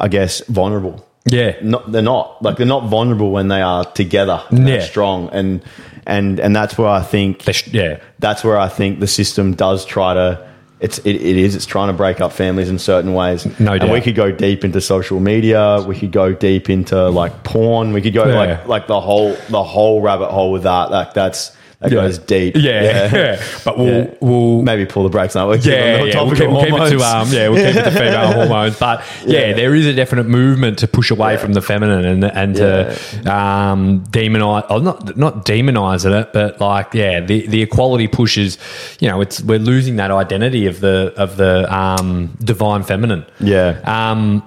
I guess vulnerable. Yeah. Not, they're not like they're not vulnerable when they are together they're Yeah. strong and and and that's where I think sh- yeah. that's where I think the system does try to. It's it, it is it's trying to break up families in certain ways. No and we could go deep into social media. We could go deep into like porn. We could go Yeah. like like the whole the whole rabbit hole with that. Like that's that Yeah. goes deep. Yeah. yeah. But we'll, Yeah. we'll maybe pull the brakes on. that. yeah, yeah, we'll keep, we'll keep it to um, yeah, we'll keep it to female hormones. But yeah, Yeah. there is a definite movement to push away from the feminine and and to um, demonize, or not not demonizing it, but like yeah, the the equality pushes. You know, it's we're losing that identity of the of the um, divine feminine. Yeah. Um,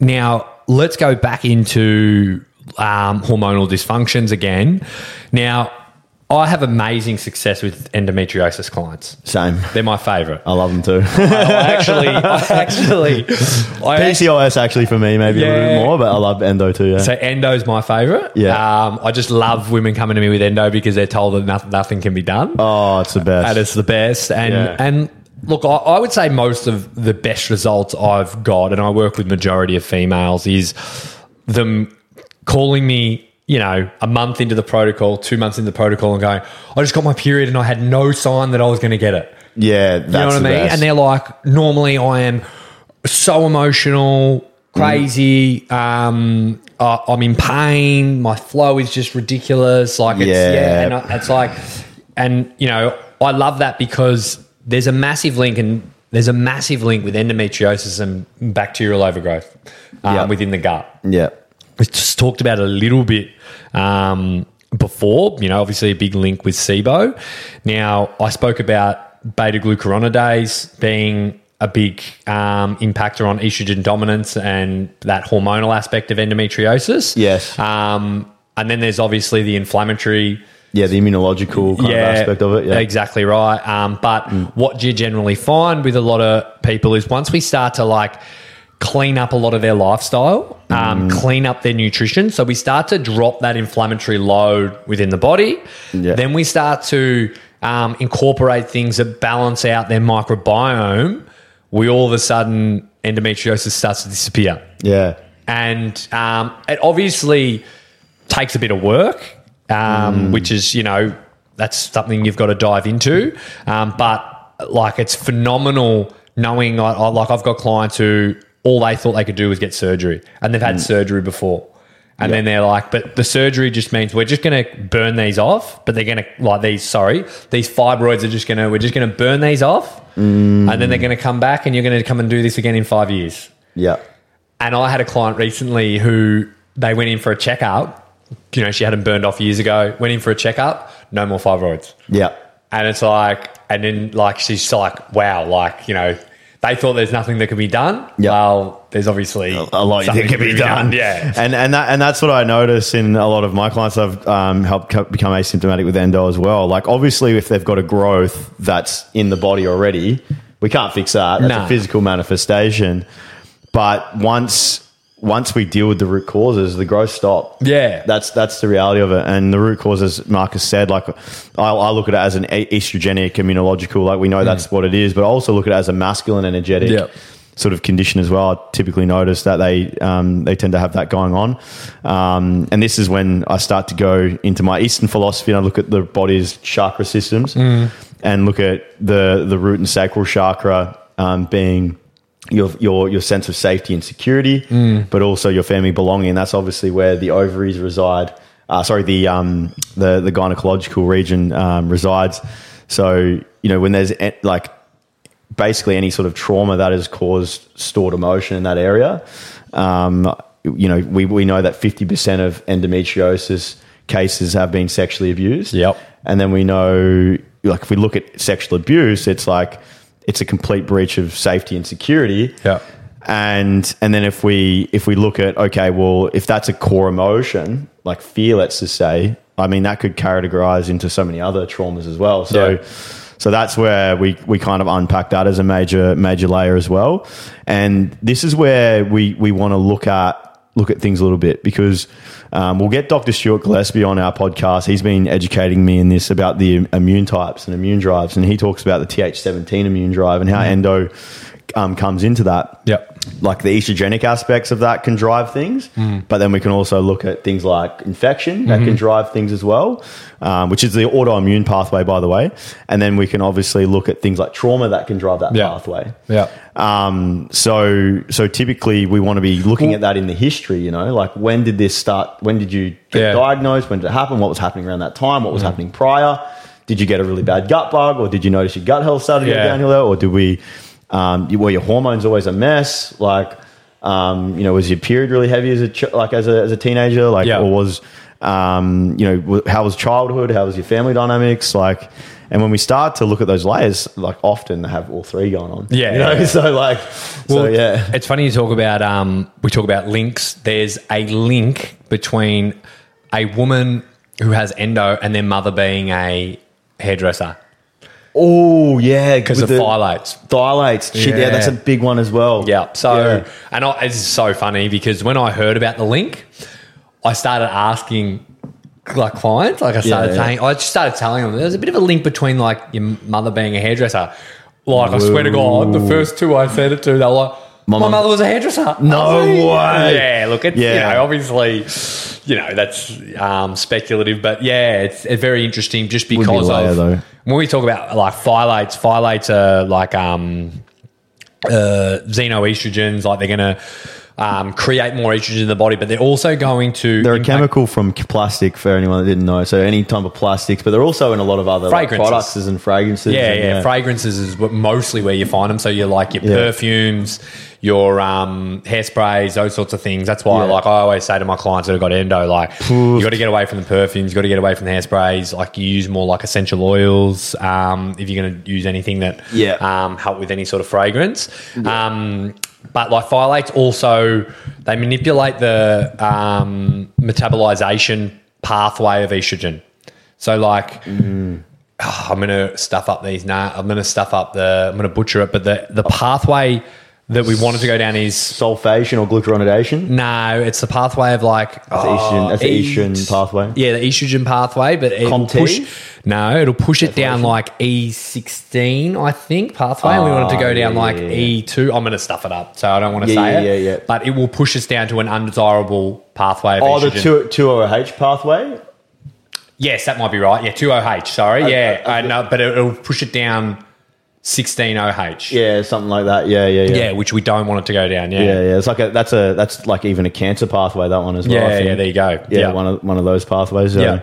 now, let's go back into um, hormonal dysfunctions again. Now, I have amazing success with endometriosis clients. Same. They're my favorite. I love them too. I actually, I actually, I PCOS actually for me maybe a little bit more, but I love endo too. Yeah. so endo's my favorite. Yeah. um, I just love women coming to me with endo because they're told that nothing, nothing can be done. oh, it's the best. and it's the best. And Yeah. and look, I, I would say most of the best results I've got, and I work with majority of females, is them calling me. You know, a month into the protocol, two months into the protocol, and going, I just got my period and I had no sign that I was going to get it. yeah, that's You know what I mean? best. And they're like, normally I am so emotional, crazy. Um, uh, I'm in pain. My flow is just ridiculous. Like, it's, yeah. Yeah. and I, it's like, and you know, I love that because there's a massive link and there's a massive link with endometriosis and bacterial overgrowth um, Yeah. within the gut yeah. We just talked about it a little bit um, before. You know, obviously a big link with SIBO. Now, I spoke about beta glucuronidase being a big um, impactor on estrogen dominance and that hormonal aspect of endometriosis. Yes. Um, and then there's obviously the inflammatory Yeah, the immunological kind of aspect of it. Yeah. Exactly right. Um, but what you generally find with a lot of people is once we start to like clean up a lot of their lifestyle, um, Mm. clean up their nutrition, so we start to drop that inflammatory load within the body. Yeah. Then we start to um, incorporate things that balance out their microbiome, we all of a sudden endometriosis starts to disappear. Yeah. And um, it obviously takes a bit of work, um, Mm. which is, you know, that's something you've got to dive into. Um, but like, it's phenomenal knowing, I, I, like, I've got clients who all they thought they could do was get surgery and they've Mm. had surgery before. And then they're like, but the surgery just means we're just going to burn these off, but they're going to, like these, sorry, these fibroids are just going to, we're just going to burn these off. Mm. And then they're going to come back and you're going to come and do this again in five years. Yeah. And I had a client recently who they went in for a checkup. You know, she had them burned off years ago. Went in for a checkup, no more fibroids. Yeah. And it's like, and then like she's like, wow, like you know, they thought there's nothing that can be done. Yeah. Well, there's obviously a lot that can be done. Yeah. and and that and that's what I notice in a lot of my clients. I've um, helped co- become asymptomatic with endo as well. Like obviously, if they've got a growth that's in the body already, we can't fix that. That's Nah. a physical manifestation. But once once we deal with the root causes, the growth stop. Yeah. that's that's the reality of it. And the root cause, as Marcus said, like I, I look at it as an estrogenic immunological. Like we know that's what it is, but I also look at it as a masculine energetic Mm. Yep. sort of condition as well. I typically notice that they um, they tend to have that going on, um, and this is when I start to go into my Eastern philosophy and I look at the body's chakra systems Mm. and look at the the root and sacral chakra um, being. Your, your your sense of safety and security, Mm. but also your family belonging. That's obviously where the ovaries reside. Uh, sorry, the um, the the gynecological region um, resides. So you know when there's like basically any sort of trauma that has caused stored emotion in that area. Um, you know, we, we know that 50% of endometriosis cases have been sexually abused. Yep. And then we know, like, if we look at sexual abuse, it's like, it's a complete breach of safety and security. Yep. And and then if we if we look at okay, well, if that's a core emotion like fear, let's just say, I mean that could categorize into so many other traumas as well. So Yeah. so that's where we we kind of unpack that as a major major layer as well. And this is where we we want to look at look at things a little bit because um, we'll get Dr. Stuart Gillespie on our podcast. He's been educating me in this about the immune types and immune drives, and he talks about the TH17 immune drive and how endo um, comes into that Yep. like the estrogenic aspects of that can drive things, but then we can also look at things like infection that can drive things as well, um, which is the autoimmune pathway, by the way. And then we can obviously look at things like trauma that can drive that Yeah. pathway. Yeah. Um, so, so typically we want to be looking at that in the history, you know, like when did this start? When did you get Yeah. diagnosed? When did it happen? What was happening around that time? What was happening prior? Did you get a really bad gut bug or did you notice your gut health started to Yeah. go downhill? Or did we, um, you- were your hormones always a mess? Like, um, you know, was your period really heavy as a, ch- like as a, as a teenager? Like, Yeah. or was, um, you know, how was childhood? How was your family dynamics? Like, and when we start to look at those layers, like often they have all three going on. Yeah, You know? yeah. So like, so Well, yeah. It's funny you talk about um, we talk about links. There's a link between a woman who has endo and their mother being a hairdresser Oh yeah, because of the phthalates. Phthalates. Shit, yeah. Yeah. that's a big one as well. Yeah. So, Yeah. and I, it's so funny because when I heard about the link, I started asking like clients, like I started Yeah, saying, I just started telling them there's a bit of a link between like your mother being a hairdresser. Like, I swear to God, the first two I said it to, they were like, my, mum- mother was a hairdresser. No like, way. Yeah, look, it's, you Yeah. know, obviously, you know, that's um, speculative, but yeah, it's, it's very interesting just be because layer, of though. when we talk about like phthalates, phthalates are like um, uh, xenoestrogens, like they're going to um, create more estrogen in the body, but they're also going to They're a chemical from plastic for anyone that didn't know. So any type of plastics, but they're also in a lot of other like, products and fragrances. Yeah, and, yeah, Fragrances is mostly where you find them. So you're like your Yeah. perfumes, your um, hairsprays, those sorts of things. That's why, Yeah. like, I always say to my clients that have got endo, like, you got to get away from the perfumes, you got to get away from the hairspray. Like, you use more like essential oils um, if you're going to use anything that Yeah. um, help with any sort of fragrance. Um, but like phthalates also they manipulate the um, metabolization pathway of estrogen. So like oh, I'm gonna stuff up these now. I'm gonna stuff up the. I'm gonna butcher it, but the the pathway that we wanted to go down is sulfation or glucuronidation. no. It's the pathway of like That's the estrogen, that's the oh, estrogen pathway. Yeah, the estrogen pathway, but it push. No, it'll push it down like E16, I think, pathway. and we want it to go Ah, down like yeah, yeah. E2. I'm going to stuff it up, so I don't want to Yeah, say yeah, it. yeah, yeah. But it will push us down to an undesirable pathway. Of Oh, the estrogen. two two OH pathway. Yes, that might be right. Yeah, 2OH, sorry. yeah. I know, but it- it'll push it down 16OH. Yeah, something like that. Yeah, yeah, yeah. Yeah, which we don't want it to go down. Yeah. Yeah, yeah. It's like a that's a that's like even a cancer pathway. That one as well. I Yeah, think. yeah, there you go. Yeah, Yeah. one of one of those pathways. Yeah,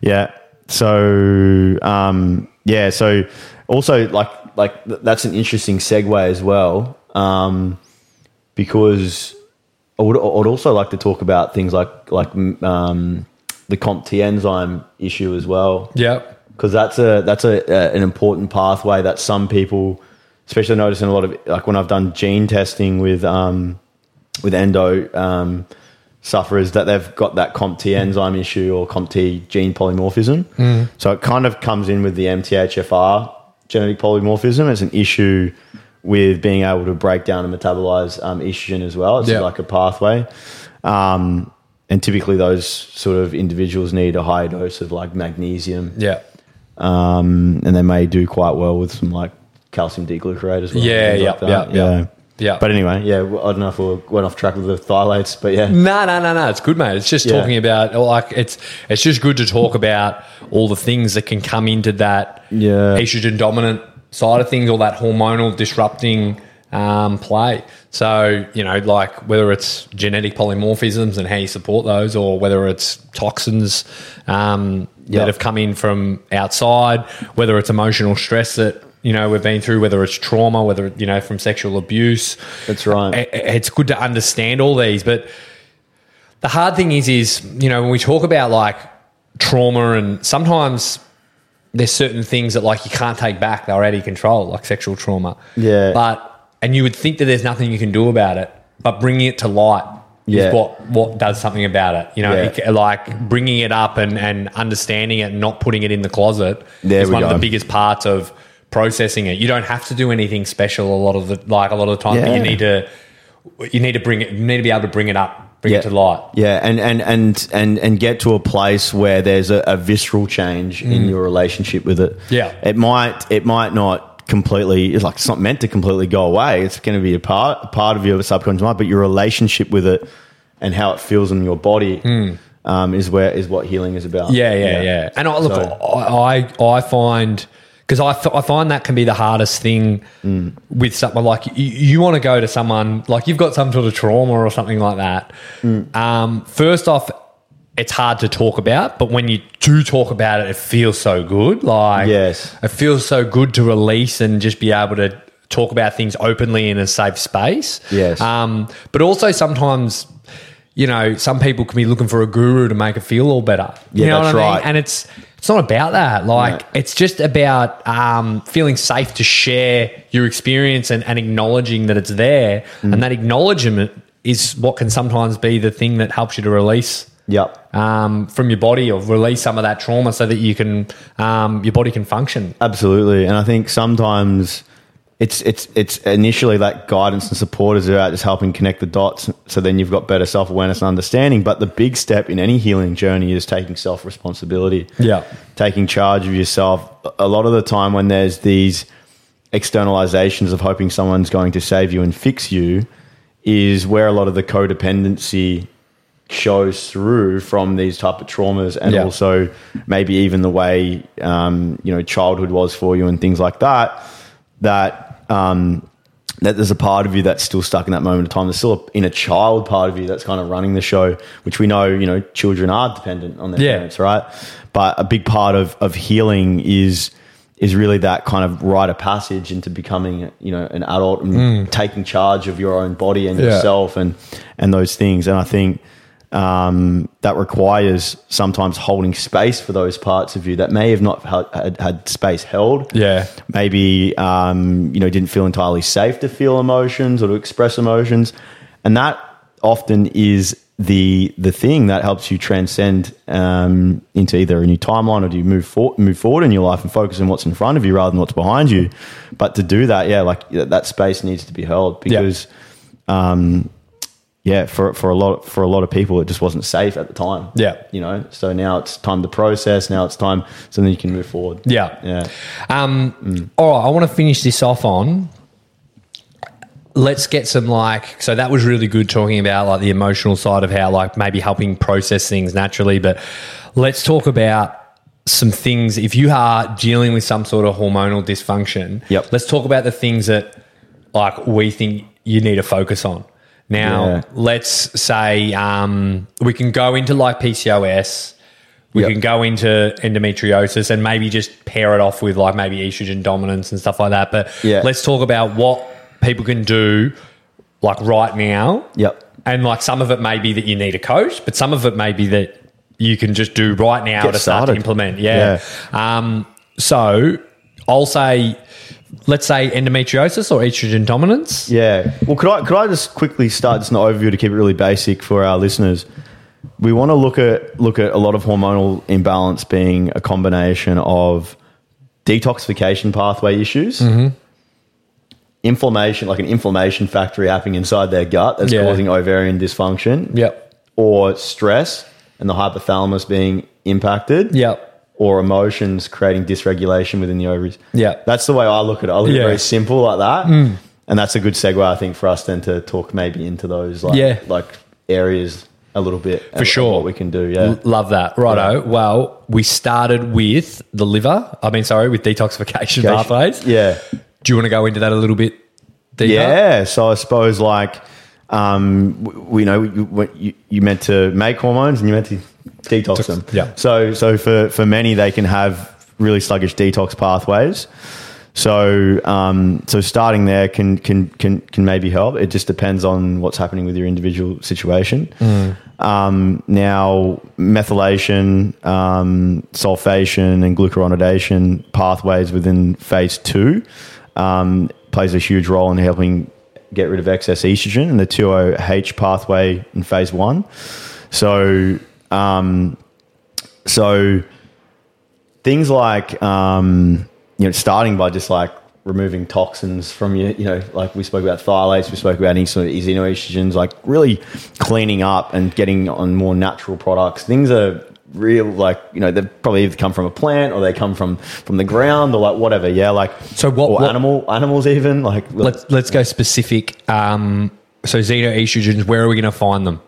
yeah. So, um, yeah. So, also like like th- that's an interesting segue as well, um, because I would, I would also like to talk about things like like um, the COMT enzyme issue as well Yeah, because that's a that's a, a an important pathway that some people, especially noticing a lot of like when I've done gene testing with um, with endo um, sufferers that they've got that COMT enzyme issue or COMT gene polymorphism. So it kind of comes in with the MTHFR genetic polymorphism. It's an issue with being able to break down and metabolize um, estrogen as well. It's Yeah. like a pathway. Um, and typically, those sort of individuals need a high dose of like magnesium Yeah. um, and they may do quite well with some like calcium D-glucarate as well. Yeah, yeah, like yeah, yeah. Yeah. But anyway, yeah, I don't know if we went off track with the phthalates, but yeah, No, no, no, no. It's good, mate. It's just Yeah. talking about like it's it's just good to talk about all the things that can come into that Yeah. estrogen dominant side of things, all that hormonal disrupting um, play. So you know, like whether it's genetic polymorphisms and how you support those, or whether it's toxins um, Yeah. that have come in from outside, whether it's emotional stress that you know we've been through, whether it's trauma, whether you know from sexual abuse. That's right. It's good to understand all these, but the hard thing is, is you know when we talk about like trauma, and sometimes there's certain things that like you can't take back; they're out of your control, like sexual trauma. Yeah. But and you would think that there's nothing you can do about it, but bringing it to light Yeah. is what what does something about it. You know, Yeah. it- like bringing it up and and understanding it, and not putting it in the closet There is one of the biggest parts of processing it. You don't have to do anything special a lot of the like a lot of the time, but you need to you need to bring it. You need to be able to bring it up, bring yeah, it to light. Yeah, and and and and and get to a place where there's a, a visceral change in your relationship with it. Mm. Yeah. it might it might not completely. It's like it's not meant to completely go away. It's going to be a part a part of your subconscious mind, but your relationship with it and how it feels in your body. Um, is where is what healing is about. Mm. Yeah, yeah, yeah. And I, look, So- I I find because I, f- I find that can be the hardest thing Mm. with someone like you, you want to go to someone like you've got some sort of trauma or something like that. Mm. Um, first off, it's hard to talk about, but when you do talk about it, it feels so good. Like Yes. it feels so good to release and just be able to talk about things openly in a safe space. Yes. Um, but also sometimes, you know, some people can be looking for a guru to make it feel all better. Yeah, you know that's what I mean? right. And it's it's not about that. Like No. it's just about um, feeling safe to share your experience and, and acknowledging that it's there. Mm. And that acknowledgement is what can sometimes be the thing that helps you to release Yep. um, from your body or release some of that trauma so that you can um, your body can function. Absolutely, and I think sometimes it's it's it's initially that guidance and support is about just helping connect the dots. So then you've got better self awareness and understanding. But the big step in any healing journey is taking self responsibility. Yeah. taking charge of yourself. A lot of the time when there's these externalizations of hoping someone's going to save you and fix you, is where a lot of the codependency shows through from these type of traumas and Yeah. also maybe even the way um, you know childhood was for you and things like that that um, that there's a part of you that's still stuck in that moment of time there's still a inner child part of you that's kind of running the show which we know you know children are dependent on their Yeah. parents right but a big part of of healing is is really that kind of rite of passage into becoming you know an adult and taking charge of your own body and Mm. Yeah. yourself and and those things and i think um, that requires sometimes holding space for those parts of you that may have not had, had, had space held. Yeah. maybe um, you know didn't feel entirely safe to feel emotions or to express emotions. And that often is the the thing that helps you transcend um, into either a new timeline or do you move for, move forward in your life and focus on what's in front of you rather than what's behind you. But to do that yeah like that space needs to be held because um, yeah, for for a lot for a lot of people, it just wasn't safe at the time. Yeah. you know. So now it's time to process. Now it's time so then you can move forward. Yeah. yeah, Um, All right, I want to finish this off on. Let's get some like so that was really good talking about like the emotional side of how like maybe helping process things naturally, but let's talk about some things if you are dealing with some sort of hormonal dysfunction. Yep. Let's talk about the things that like we think you need to focus on. Now, Yeah. let's say um, we can go into like PCOS. We Yep. can go into endometriosis and maybe just pair it off with like maybe estrogen dominance and stuff like that. But Yeah. let's talk about what people can do like right now. Yep. And like some of it may be that you need a coach, but some of it may be that you can just do right now Get to start to started. implement. Yeah. Um, so I'll say, let's say endometriosis or estrogen dominance. Yeah. Well, could I could I just quickly start just an overview to keep it really basic for our listeners? We want to look at look at a lot of hormonal imbalance being a combination of detoxification pathway issues, mm-hmm. inflammation, like an inflammation factory happening inside their gut that's Yeah. causing ovarian dysfunction, Yep. or stress and the hypothalamus being impacted, Yep. Or emotions creating dysregulation within the ovaries. Yeah. That's the way I look at it. I look at it very simple like that. And that's a good segue, I think, for us then to talk maybe into those like, Yeah. like areas a little bit. For sure. What we can do. Yeah. L- Love that. Righto. Well, we started with the liver. I mean, sorry, with detoxification pathways. Yeah. Do you want to go into that a little bit deeper? Yeah. So I suppose like, um, we know you, what you, you meant to make hormones and you meant to detox them. yeah. So, so for, for many, they can have really sluggish detox pathways. So, um, so starting there can, can, can, can maybe help. It just depends on what's happening with your individual situation. Um, now, methylation, um, sulfation, and glucuronidation pathways within phase two um, plays a huge role in helping get rid of excess estrogen and the 2OH pathway in phase one. So, um, so things like um, you know starting by just like removing toxins from your you know like we spoke about phthalates we spoke about any sort of xenoestrogens like really cleaning up and getting on more natural products things are real like you know they probably either come from a plant or they come from from the ground or like whatever yeah like So what- or what- animal animals even like Let's let's go specific. Um, so xenoestrogens, where are we going to find them?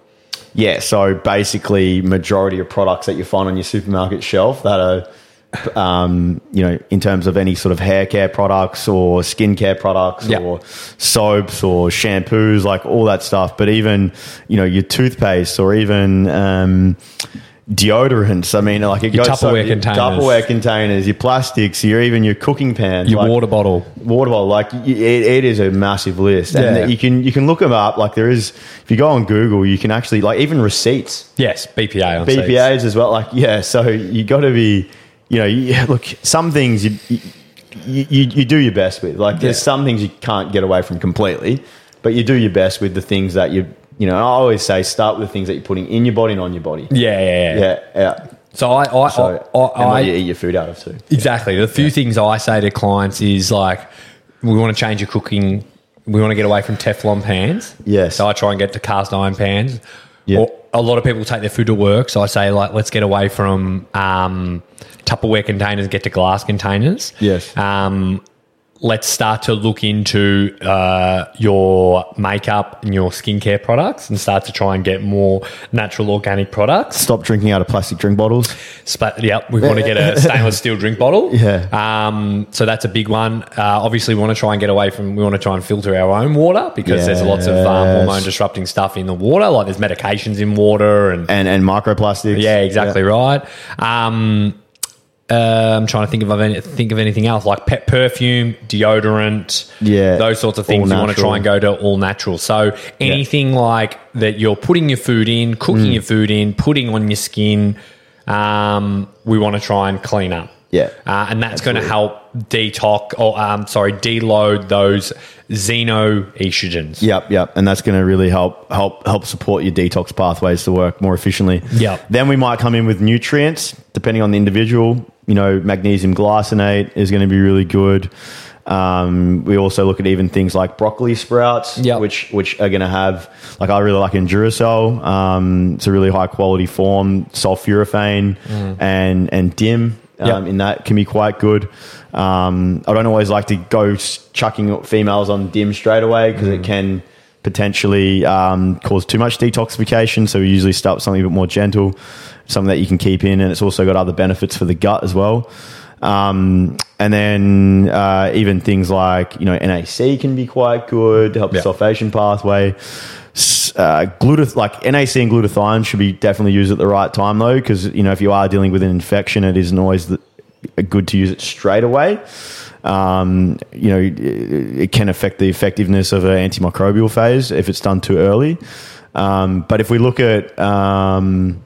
Yeah, so basically, majority of products that you find on your supermarket shelf that are, um, you know, in terms of any sort of hair care products or skincare products Yeah. or soaps or shampoos, like all that stuff. But even, you know, your toothpaste or even um, deodorants. I mean, like it Your goes so- Tupperware your containers. Tupperware containers, your plastics, your even your cooking pans, Your like- water bottle. water bottle. Like it, it is a massive list. And you can you can look them up. Like there is if you go on google you can actually like even receipts. Yes, BPA on BPAs as well. Like yeah so you got to be you know you, look some things you, you you, you do your best with. Like there's Yeah. some things you can't get away from completely but you do your best with the things that you you know I always say start with the things that you're putting in your body and on your body Yeah, yeah, yeah. yeah yeah So I, I, so I, and I, what you eat your food out of too Exactly. The few things I say to clients is like, we want to change your cooking. We want to get away from Teflon pans. Yes. So I try and get to cast iron pans. Yeah. Or a lot of people take their food to work. So I say like, let's get away from um, Tupperware containers get to glass containers. Yes. Um, let's start to look into uh, your makeup and your skincare products and start to try and get more natural organic products. stop drinking out of plastic drink bottles Spa- yep, we want to get a stainless steel drink bottle. Yeah. Um, so that's a big one. Uh, obviously, we want to try and get away from. We want to try and filter our own water because there's lots of um, hormone disrupting stuff in the water. Like there's medications in water, and and and microplastics yeah, exactly right. Um, uh, I'm trying to think of any, think of anything else like pet perfume, deodorant, Yeah, those sorts of things. You want to try and go to all natural. So anything like that, you're putting your food in, cooking Mm. your food in, putting on your skin. Um, we want to try and clean up. Yeah, Uh, and that's going to help detox or um, sorry, deload those xenoestrogens. Yep, yep, and that's going to really help help help support your detox pathways to work more efficiently. Yep. Then we might come in with nutrients, depending on the individual. You know, magnesium glycinate is going to be really good. Um, we also look at even things like broccoli sprouts, Yep. which which are going to have like I really like Enduracell. Um, it's a really high quality form, sulforaphane and and DIM. Um, Yep. In that can be quite good. Um, I don't always like to go chucking females on DIM straight away because it can potentially um, cause too much detoxification. So we usually start with something a bit more gentle, something that you can keep in, and it's also got other benefits for the gut as well. Um, and then uh, even things like you know NAC can be quite good to help the sulfation pathway. Uh, like NAC and glutathione should be definitely used at the right time though, because you know if you are dealing with an infection, it isn't always the, good to use it straight away. Um, you know, it, it can affect the effectiveness of an antimicrobial phase if it's done too early. Um, but if we look at um,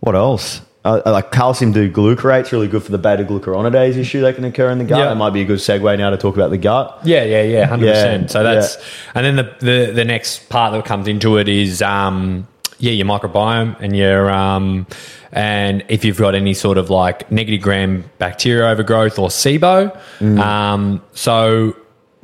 what else? Uh, like calcium glucarate's really good for the beta glucuronidase issue that can occur in the gut. Yeah. That might be a good segue now to talk about the gut. Yeah, yeah, yeah, hundred Yeah, percent. So that's yeah. and then the, the the next part that comes into it is um yeah your microbiome and your um and if you've got any sort of like negative gram bacteria overgrowth or SIBO. Mm. Um, so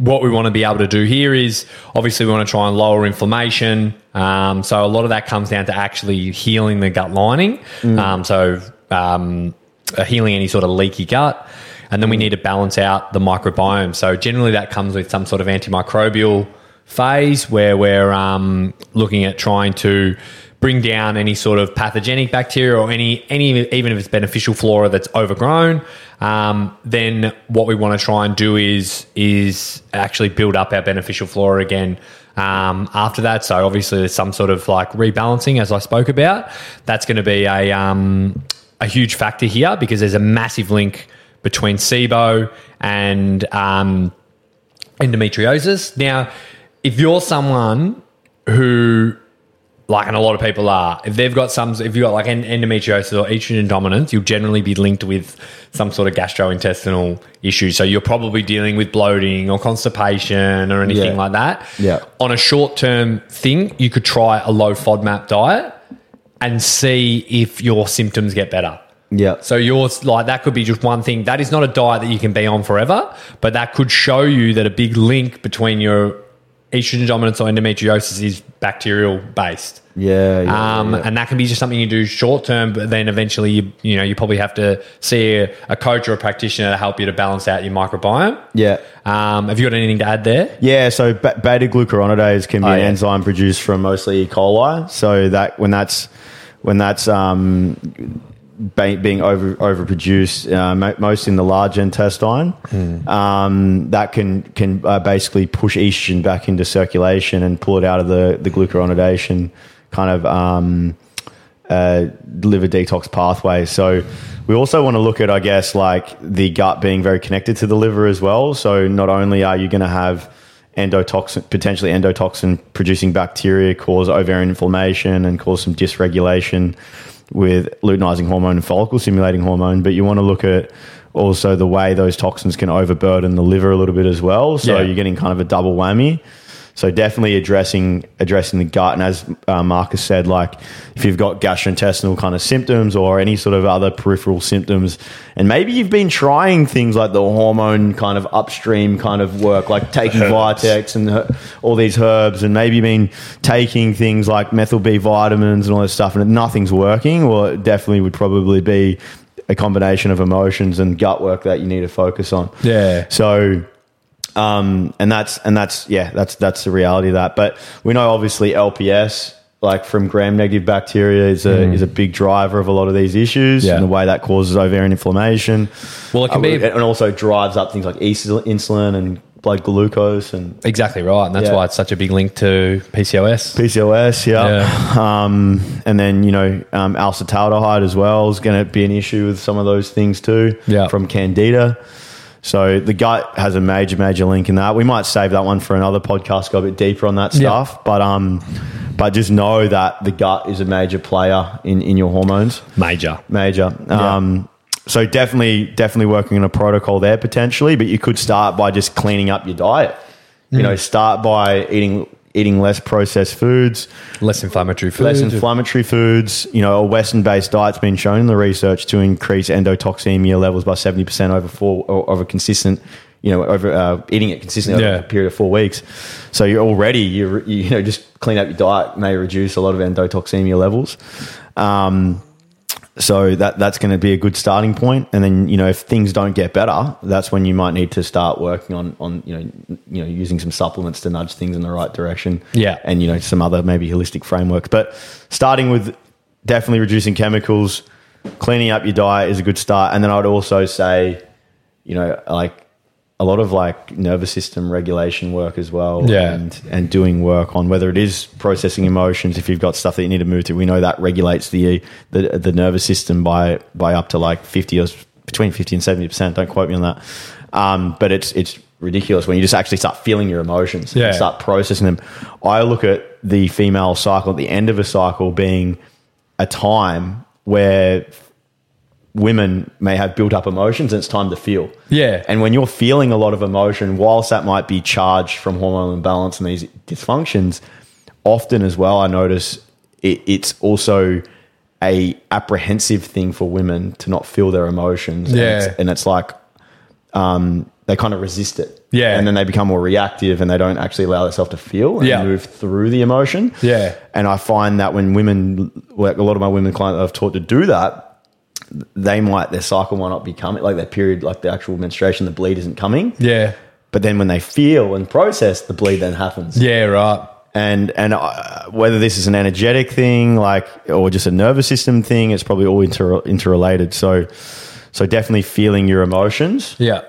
what we want to be able to do here is obviously we want to try and lower inflammation. Um, so a lot of that comes down to actually healing the gut lining. Mm. Um, so um, uh, healing any sort of leaky gut. And then we need to balance out the microbiome. So generally that comes with some sort of antimicrobial phase where we're um, looking at trying to bring down any sort of pathogenic bacteria or any any even if it's beneficial flora that's overgrown. Um, then what we want to try and do is is actually build up our beneficial flora again. Um, after that, so obviously there's some sort of like rebalancing, as I spoke about. That's going to be a um, a huge factor here because there's a massive link between SIBO and um, endometriosis. Now, if you're someone who, like, and a lot of people are, if they've got some, if you've got like en- endometriosis or estrogen dominance, you'll generally be linked with some sort of gastrointestinal issue. So you're probably dealing with bloating or constipation or anything Yeah. like that. Yeah. On a short term thing, you could try a low FODMAP diet and see if your symptoms get better. Yeah. So yours, like that could be just one thing. That is not a diet that you can be on forever, but that could show you that a big link between your estrogen dominance or endometriosis is bacterial based. Yeah. yeah, Um, yeah. and that can be just something you do short term, but then eventually you, you know, you probably have to see a, a coach or a practitioner to help you to balance out your microbiome. yeah. Um, have you got anything to add there? Yeah, so be- beta glucuronidase can be Oh, an yeah. enzyme produced from mostly E. coli. So that when that's when that's um, being over overproduced, uh, most in the large intestine, um, that can can uh, basically push estrogen back into circulation and pull it out of the the glucuronidation kind of um, uh, liver detox pathway. So we also want to look at, I guess, like the gut being very connected to the liver as well. So not only are you going to have endotoxin, potentially endotoxin producing bacteria cause ovarian inflammation and cause some dysregulation with luteinizing hormone and follicle stimulating hormone, but you want to look at also the way those toxins can overburden the liver a little bit as well. So Yeah. you're getting kind of a double whammy. So definitely addressing addressing the gut, and as uh, Marcus said, like if you've got gastrointestinal kind of symptoms or any sort of other peripheral symptoms, and maybe you've been trying things like the hormone kind of upstream kind of work, like taking Herbs. Vitex and her- all these herbs, and maybe you've been taking things like methyl B vitamins and all this stuff, and nothing's working. Well, it definitely would probably be a combination of emotions and gut work that you need to focus on. Yeah. So, um, and that's and that's yeah, that's that's the reality of that. But we know obviously LPS, like from gram-negative bacteria, is a is a big driver of a lot of these issues, Mm. Yeah. and the way that causes ovarian inflammation. Well, it can Uh, be- and also drives up things like insulin and blood glucose and Exactly right. And that's Yeah. why it's such a big link to PCOS. PCOS, yeah. Um, and then, you know, um, acetaldehyde as well is going to be an issue with some of those things too Yeah. from candida. So the gut has a major, major link in that. We might save that one for another podcast, go a bit deeper on that Yeah. stuff. But um, but just know that the gut is a major player in, in your hormones. Major. Major. Um, so definitely, definitely working on a protocol there potentially, but you could start by just cleaning up your diet. You know, start by eating eating less processed foods, Less inflammatory food. less inflammatory foods. You know, a Western based diet's been shown in the research to increase endotoxemia levels by seventy percent over four over consistent you know, over uh, eating it consistently Yeah. over a period of four weeks. So you're already you you know just clean up your diet may reduce a lot of endotoxemia levels. Um, so that that's going to be a good starting point, and then you know if things don't get better, that's when you might need to start working on on you know you know using some supplements to nudge things in the right direction. Yeah. and you know some other maybe holistic framework. but starting with definitely reducing chemicals, cleaning up your diet is a good start, and then I'd also say, you know, like a lot of like nervous system regulation work as well. Yeah. And, and doing work on whether it is processing emotions, if you've got stuff that you need to move through, we know that regulates the, the, the nervous system by, by up to like 50 or between 50 and 70%. Don't quote me on that. Um, but it's, it's ridiculous when you just actually start feeling your emotions Yeah. and start processing them. I look at the female cycle at the end of a cycle being a time where women may have built up emotions and it's time to feel. Yeah. And when you're feeling a lot of emotion, whilst that might be charged from hormonal imbalance and these dysfunctions, often as well, I notice it, it's also a apprehensive thing for women to not feel their emotions. Yeah. And it's, and it's like um, they kind of resist it. Yeah. And then they become more reactive and they don't actually allow themselves to feel and Yeah. move through the emotion. Yeah. And I find that when women, like a lot of my women clients I've taught to do that, they might, their cycle might not be coming, like their period, like the actual menstruation, the bleed isn't coming. Yeah. But then when they feel and process, the bleed then happens. Yeah, right. And and uh, whether this is an energetic thing, like, or just a nervous system thing, it's probably all inter- interrelated. So, so definitely feeling your emotions, Yeah.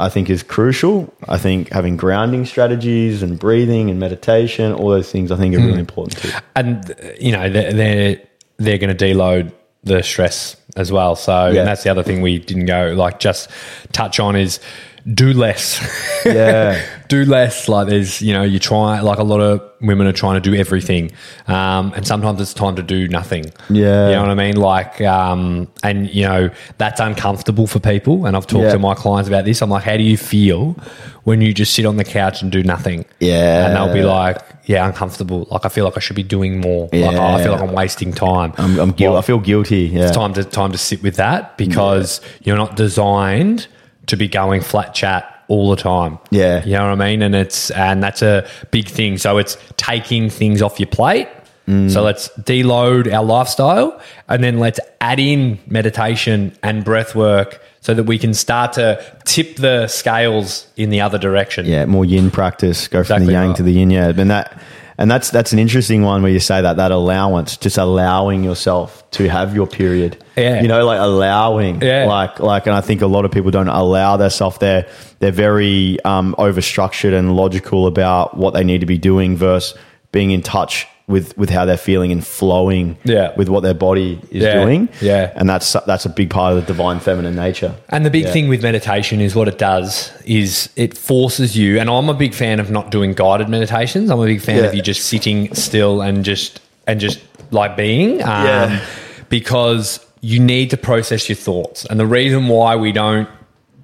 I think, is crucial. I think having grounding strategies and breathing and meditation, all those things, I think are really important too. and uh, you know they're they're, they're going to deload the stress as well. So Yeah. and that's the other thing we didn't go like just touch on is do less. Yeah. do less. Like there's you know you try like a lot of women are trying to do everything, um, and sometimes it's time to do nothing. Yeah. you know what I mean. Like um, and you know that's uncomfortable for people. And I've talked Yeah. to my clients about this. I'm like, how do you feel when you just sit on the couch and do nothing? Yeah. and they'll be like, yeah, uncomfortable. Like I feel like I should be doing more. Like Yeah. I feel like I'm wasting time. I'm, I'm guil- I feel guilty. Yeah. It's time to time to sit with that because you're not designed to be going flat chat all the time. Yeah. You know what I mean? And it's and that's a big thing. So it's taking things off your plate. Mm. So let's deload our lifestyle and then let's add in meditation and breath work so that we can start to tip the scales in the other direction. yeah, more yin practice, go from the yang right. to the yin. Yeah, and that and that's that's an interesting one where you say that that allowance, just allowing yourself to have your period. Yeah. you know, like allowing. Yeah. like like, and I think a lot of people don't allow themselves. They're they're very um, over structured and logical about what they need to be doing versus being in touch with with how they're feeling and flowing. Yeah. with what their body is Yeah. doing. Yeah. and that's that's a big part of the divine feminine nature. And the big Yeah. thing with meditation is what it does is it forces you, and I'm a big fan of not doing guided meditations. I'm a big fan of you just sitting still and just and just like being, um, because you need to process your thoughts. And the reason why we don't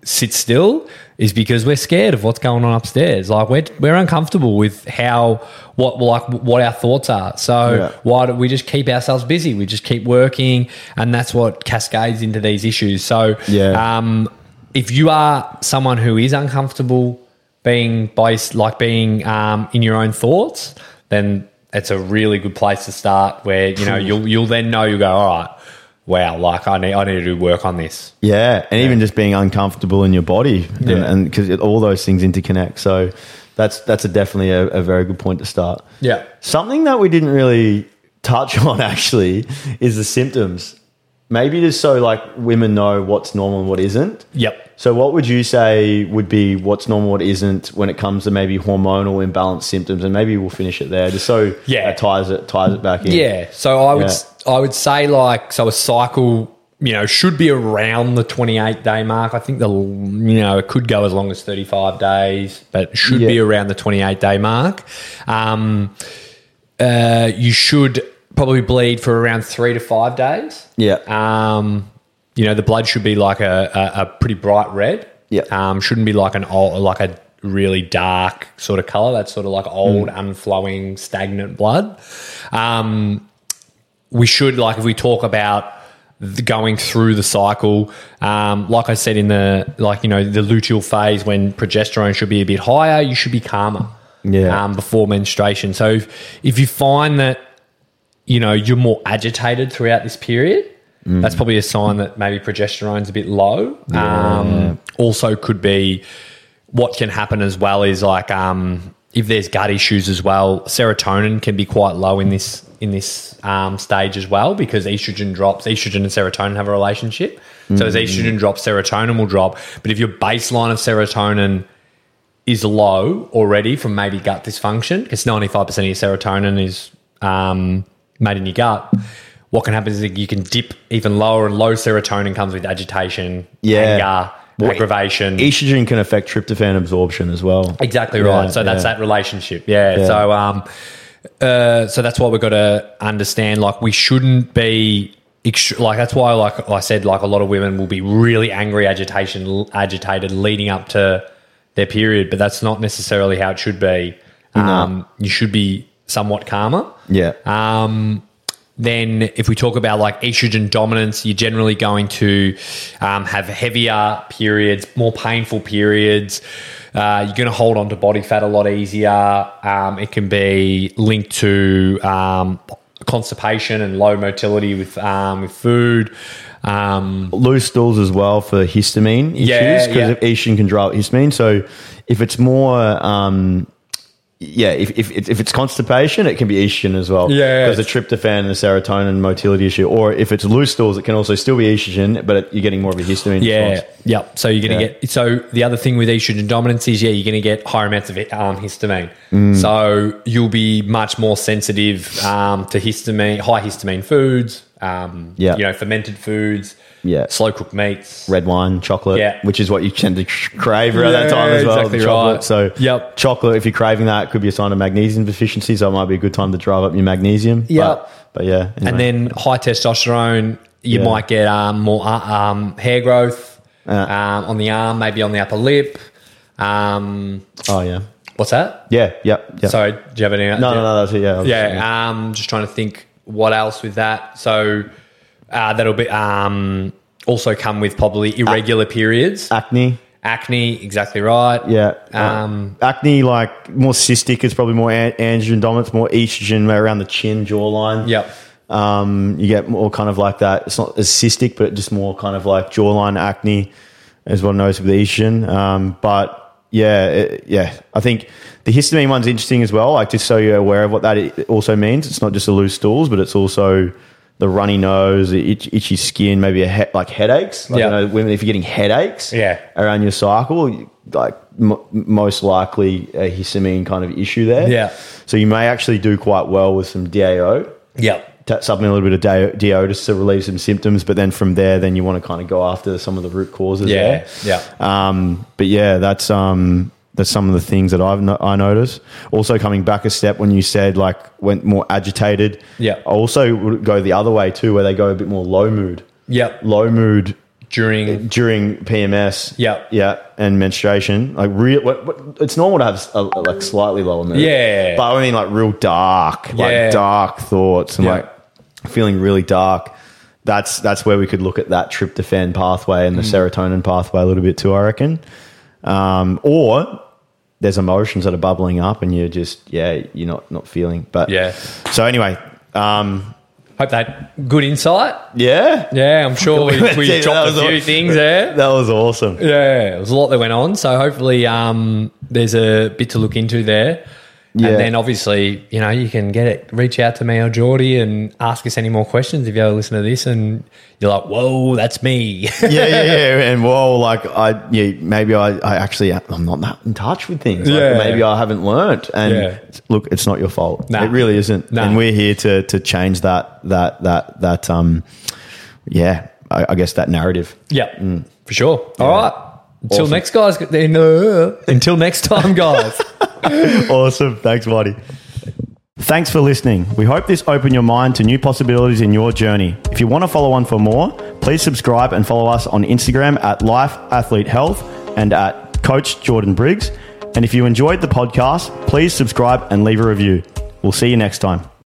sit still is because we're scared of what's going on upstairs. Like we're we're uncomfortable with how what like what our thoughts are. So Yeah. why do we just keep ourselves busy? We just keep working, and that's what cascades into these issues. So Yeah. um, if you are someone who is uncomfortable being by like being um, in your own thoughts, then it's a really good place to start. Where you know you'll you'll then know you go all right. Wow, like I need I need to do work on this. Yeah, and even just being uncomfortable in your body, Yeah. and because all those things interconnect. So that's that's a definitely a, a very good point to start. Yeah. Something that we didn't really touch on actually is the symptoms. Maybe just so like women know what's normal and what isn't. Yep. So what would you say would be what's normal, what isn't when it comes to maybe hormonal imbalance symptoms? And maybe we'll finish it there, just so Yeah. that ties it ties it back in. Yeah. So I would Yeah. I would say like so a cycle you know should be around the 28 day mark. I think the you know it could go as long as 35 days, but it should be around the 28 day mark. Um, uh, you should probably bleed for around three to five days. Yeah. Um, you know the blood should be like a, a, a pretty bright red. Yeah. Um, shouldn't be like an old like a really dark sort of color. That's sort of like old, unflowing, stagnant blood. Um, we should like if we talk about going through the cycle. Um, like I said in the like you know the luteal phase when progesterone should be a bit higher, you should be calmer. Yeah. Um, before menstruation. So if, if you find that you know you're more agitated throughout this period, that's probably a sign that maybe progesterone's a bit low. Um, also, could be what can happen as well is like um, if there's gut issues as well, serotonin can be quite low in this in this um, stage as well because estrogen drops. Estrogen and serotonin have a relationship. So as estrogen drops, serotonin will drop. But if your baseline of serotonin is low already from maybe gut dysfunction, because 95% of your serotonin is um, made in your gut, what can happen is that you can dip even lower, and low serotonin comes with agitation, Yeah. anger, Well, aggravation. Estrogen can affect tryptophan absorption as well. Exactly Yeah, right. So that's yeah. that relationship. Yeah. Yeah. So um, uh, so that's why we've got to understand. Like we shouldn't be. ext- Like that's why, like I said, like a lot of women will be really angry, agitation, agitated leading up to their period, but that's not necessarily how it should be. Um, you should be somewhat calmer. Yeah. Um, then, if we talk about like estrogen dominance, you're generally going to um, have heavier periods, more painful periods. Uh, you're going to hold on to body fat a lot easier. Um, it can be linked to um, constipation and low motility with um, with food. Um, loose stools as well for histamine issues Yeah, because yeah. estrogen can drive histamine. So if it's more, um, yeah, if, if, if it's constipation, it can be estrogen as well. Yeah. because the tryptophan and the serotonin motility issue. Or if it's loose stools, it can also still be estrogen, but it, you're getting more of a histamine. Yeah, response. yep. So you're going to Yeah. get. So the other thing with estrogen dominance is, yeah, you're going to get higher amounts of um, histamine. Mm. So you'll be much more sensitive um, to histamine, high histamine foods. Um, Yeah. you know, fermented foods. Yeah. slow cooked meats. Red wine, chocolate, Yeah. which is what you tend to crave around that time as well. exactly chocolate. right. So, Yep. chocolate, if you're craving that, could be a sign of magnesium deficiency. So, it might be a good time to drive up your magnesium. Yep. But, but yeah. And then high testosterone, you Yeah. might get um, more uh, um, hair growth Yeah. um, on the arm, maybe on the upper lip. Um, oh, yeah. what's that? Yeah, yep, yep. Sorry, do you have any? No, no, no, that's it. Yeah. I was- Yeah, um, just trying to think what else with that. So uh, that'll be um, also come with probably irregular periods, Acne. acne. Exactly right. Yeah. Um, Uh, acne, like more cystic, is probably more an- androgen dominant, more estrogen around the chin, jawline. Yep. Um, you get more kind of like that. It's not as cystic, but just more kind of like jawline acne, as one knows with estrogen. Um, but yeah, it, yeah, I think the histamine one's interesting as well. Like just so you're aware of what that i- also means. It's not just the loose stools, but it's also the runny nose, itch, itchy skin, maybe a he- like headaches. Like, Yeah. you know, women, if you're getting headaches, Yeah. around your cycle, like m- most likely a histamine kind of issue there. Yeah. So you may actually do quite well with some DAO Yep. ta- supplement a little bit of DAO, DAO just to relieve some symptoms, but then from there, then you want to kind of go after some of the root causes. Yeah. there. Yeah. Um, but yeah, that's um, that's some of the things that I've no- I noticed. Also, coming back a step when you said like went more agitated. Yeah. I also would go the other way too, where they go a bit more low mood. Yep. Low mood During. during PMS. Yeah. yeah, and menstruation. Like real, what, what, it's normal to have a, like slightly lower mood. Yeah. but I mean like real dark, Yeah. like dark thoughts and Yeah. like feeling really dark. That's that's where we could look at that tryptophan pathway and the Mm. serotonin pathway a little bit too. I reckon. Um, or there's emotions that are bubbling up and you're just yeah you're not not feeling. But Yeah. So anyway, um, Hope that good insight. yeah, Yeah, I'm sure we, we That dropped a few aw- things there. That was awesome. Yeah, it was a lot that went on. So hopefully, um, there's a bit to look into there. Yeah. And then obviously, you know, you can get it, reach out to me or Geordie and ask us any more questions if you ever listen to this and you're like, whoa, that's me. yeah, yeah, yeah. And well, like I, yeah, maybe I, I actually, I'm not that in touch with things. Like, Yeah. maybe I haven't learnt. And Yeah. look, it's not your fault. Nah. It really isn't. Nah. And we're here to to change that that that that um, yeah, I, I guess that narrative. yeah, for sure. All right. Until Awesome. next, guys. Then, uh, until next time, guys. awesome. Thanks, buddy. Thanks for listening. We hope this opened your mind to new possibilities in your journey. If you want to follow on for more, please subscribe and follow us on Instagram at Life Athlete Health and at Coach Jordan Briggs. And if you enjoyed the podcast, please subscribe and leave a review. We'll see you next time.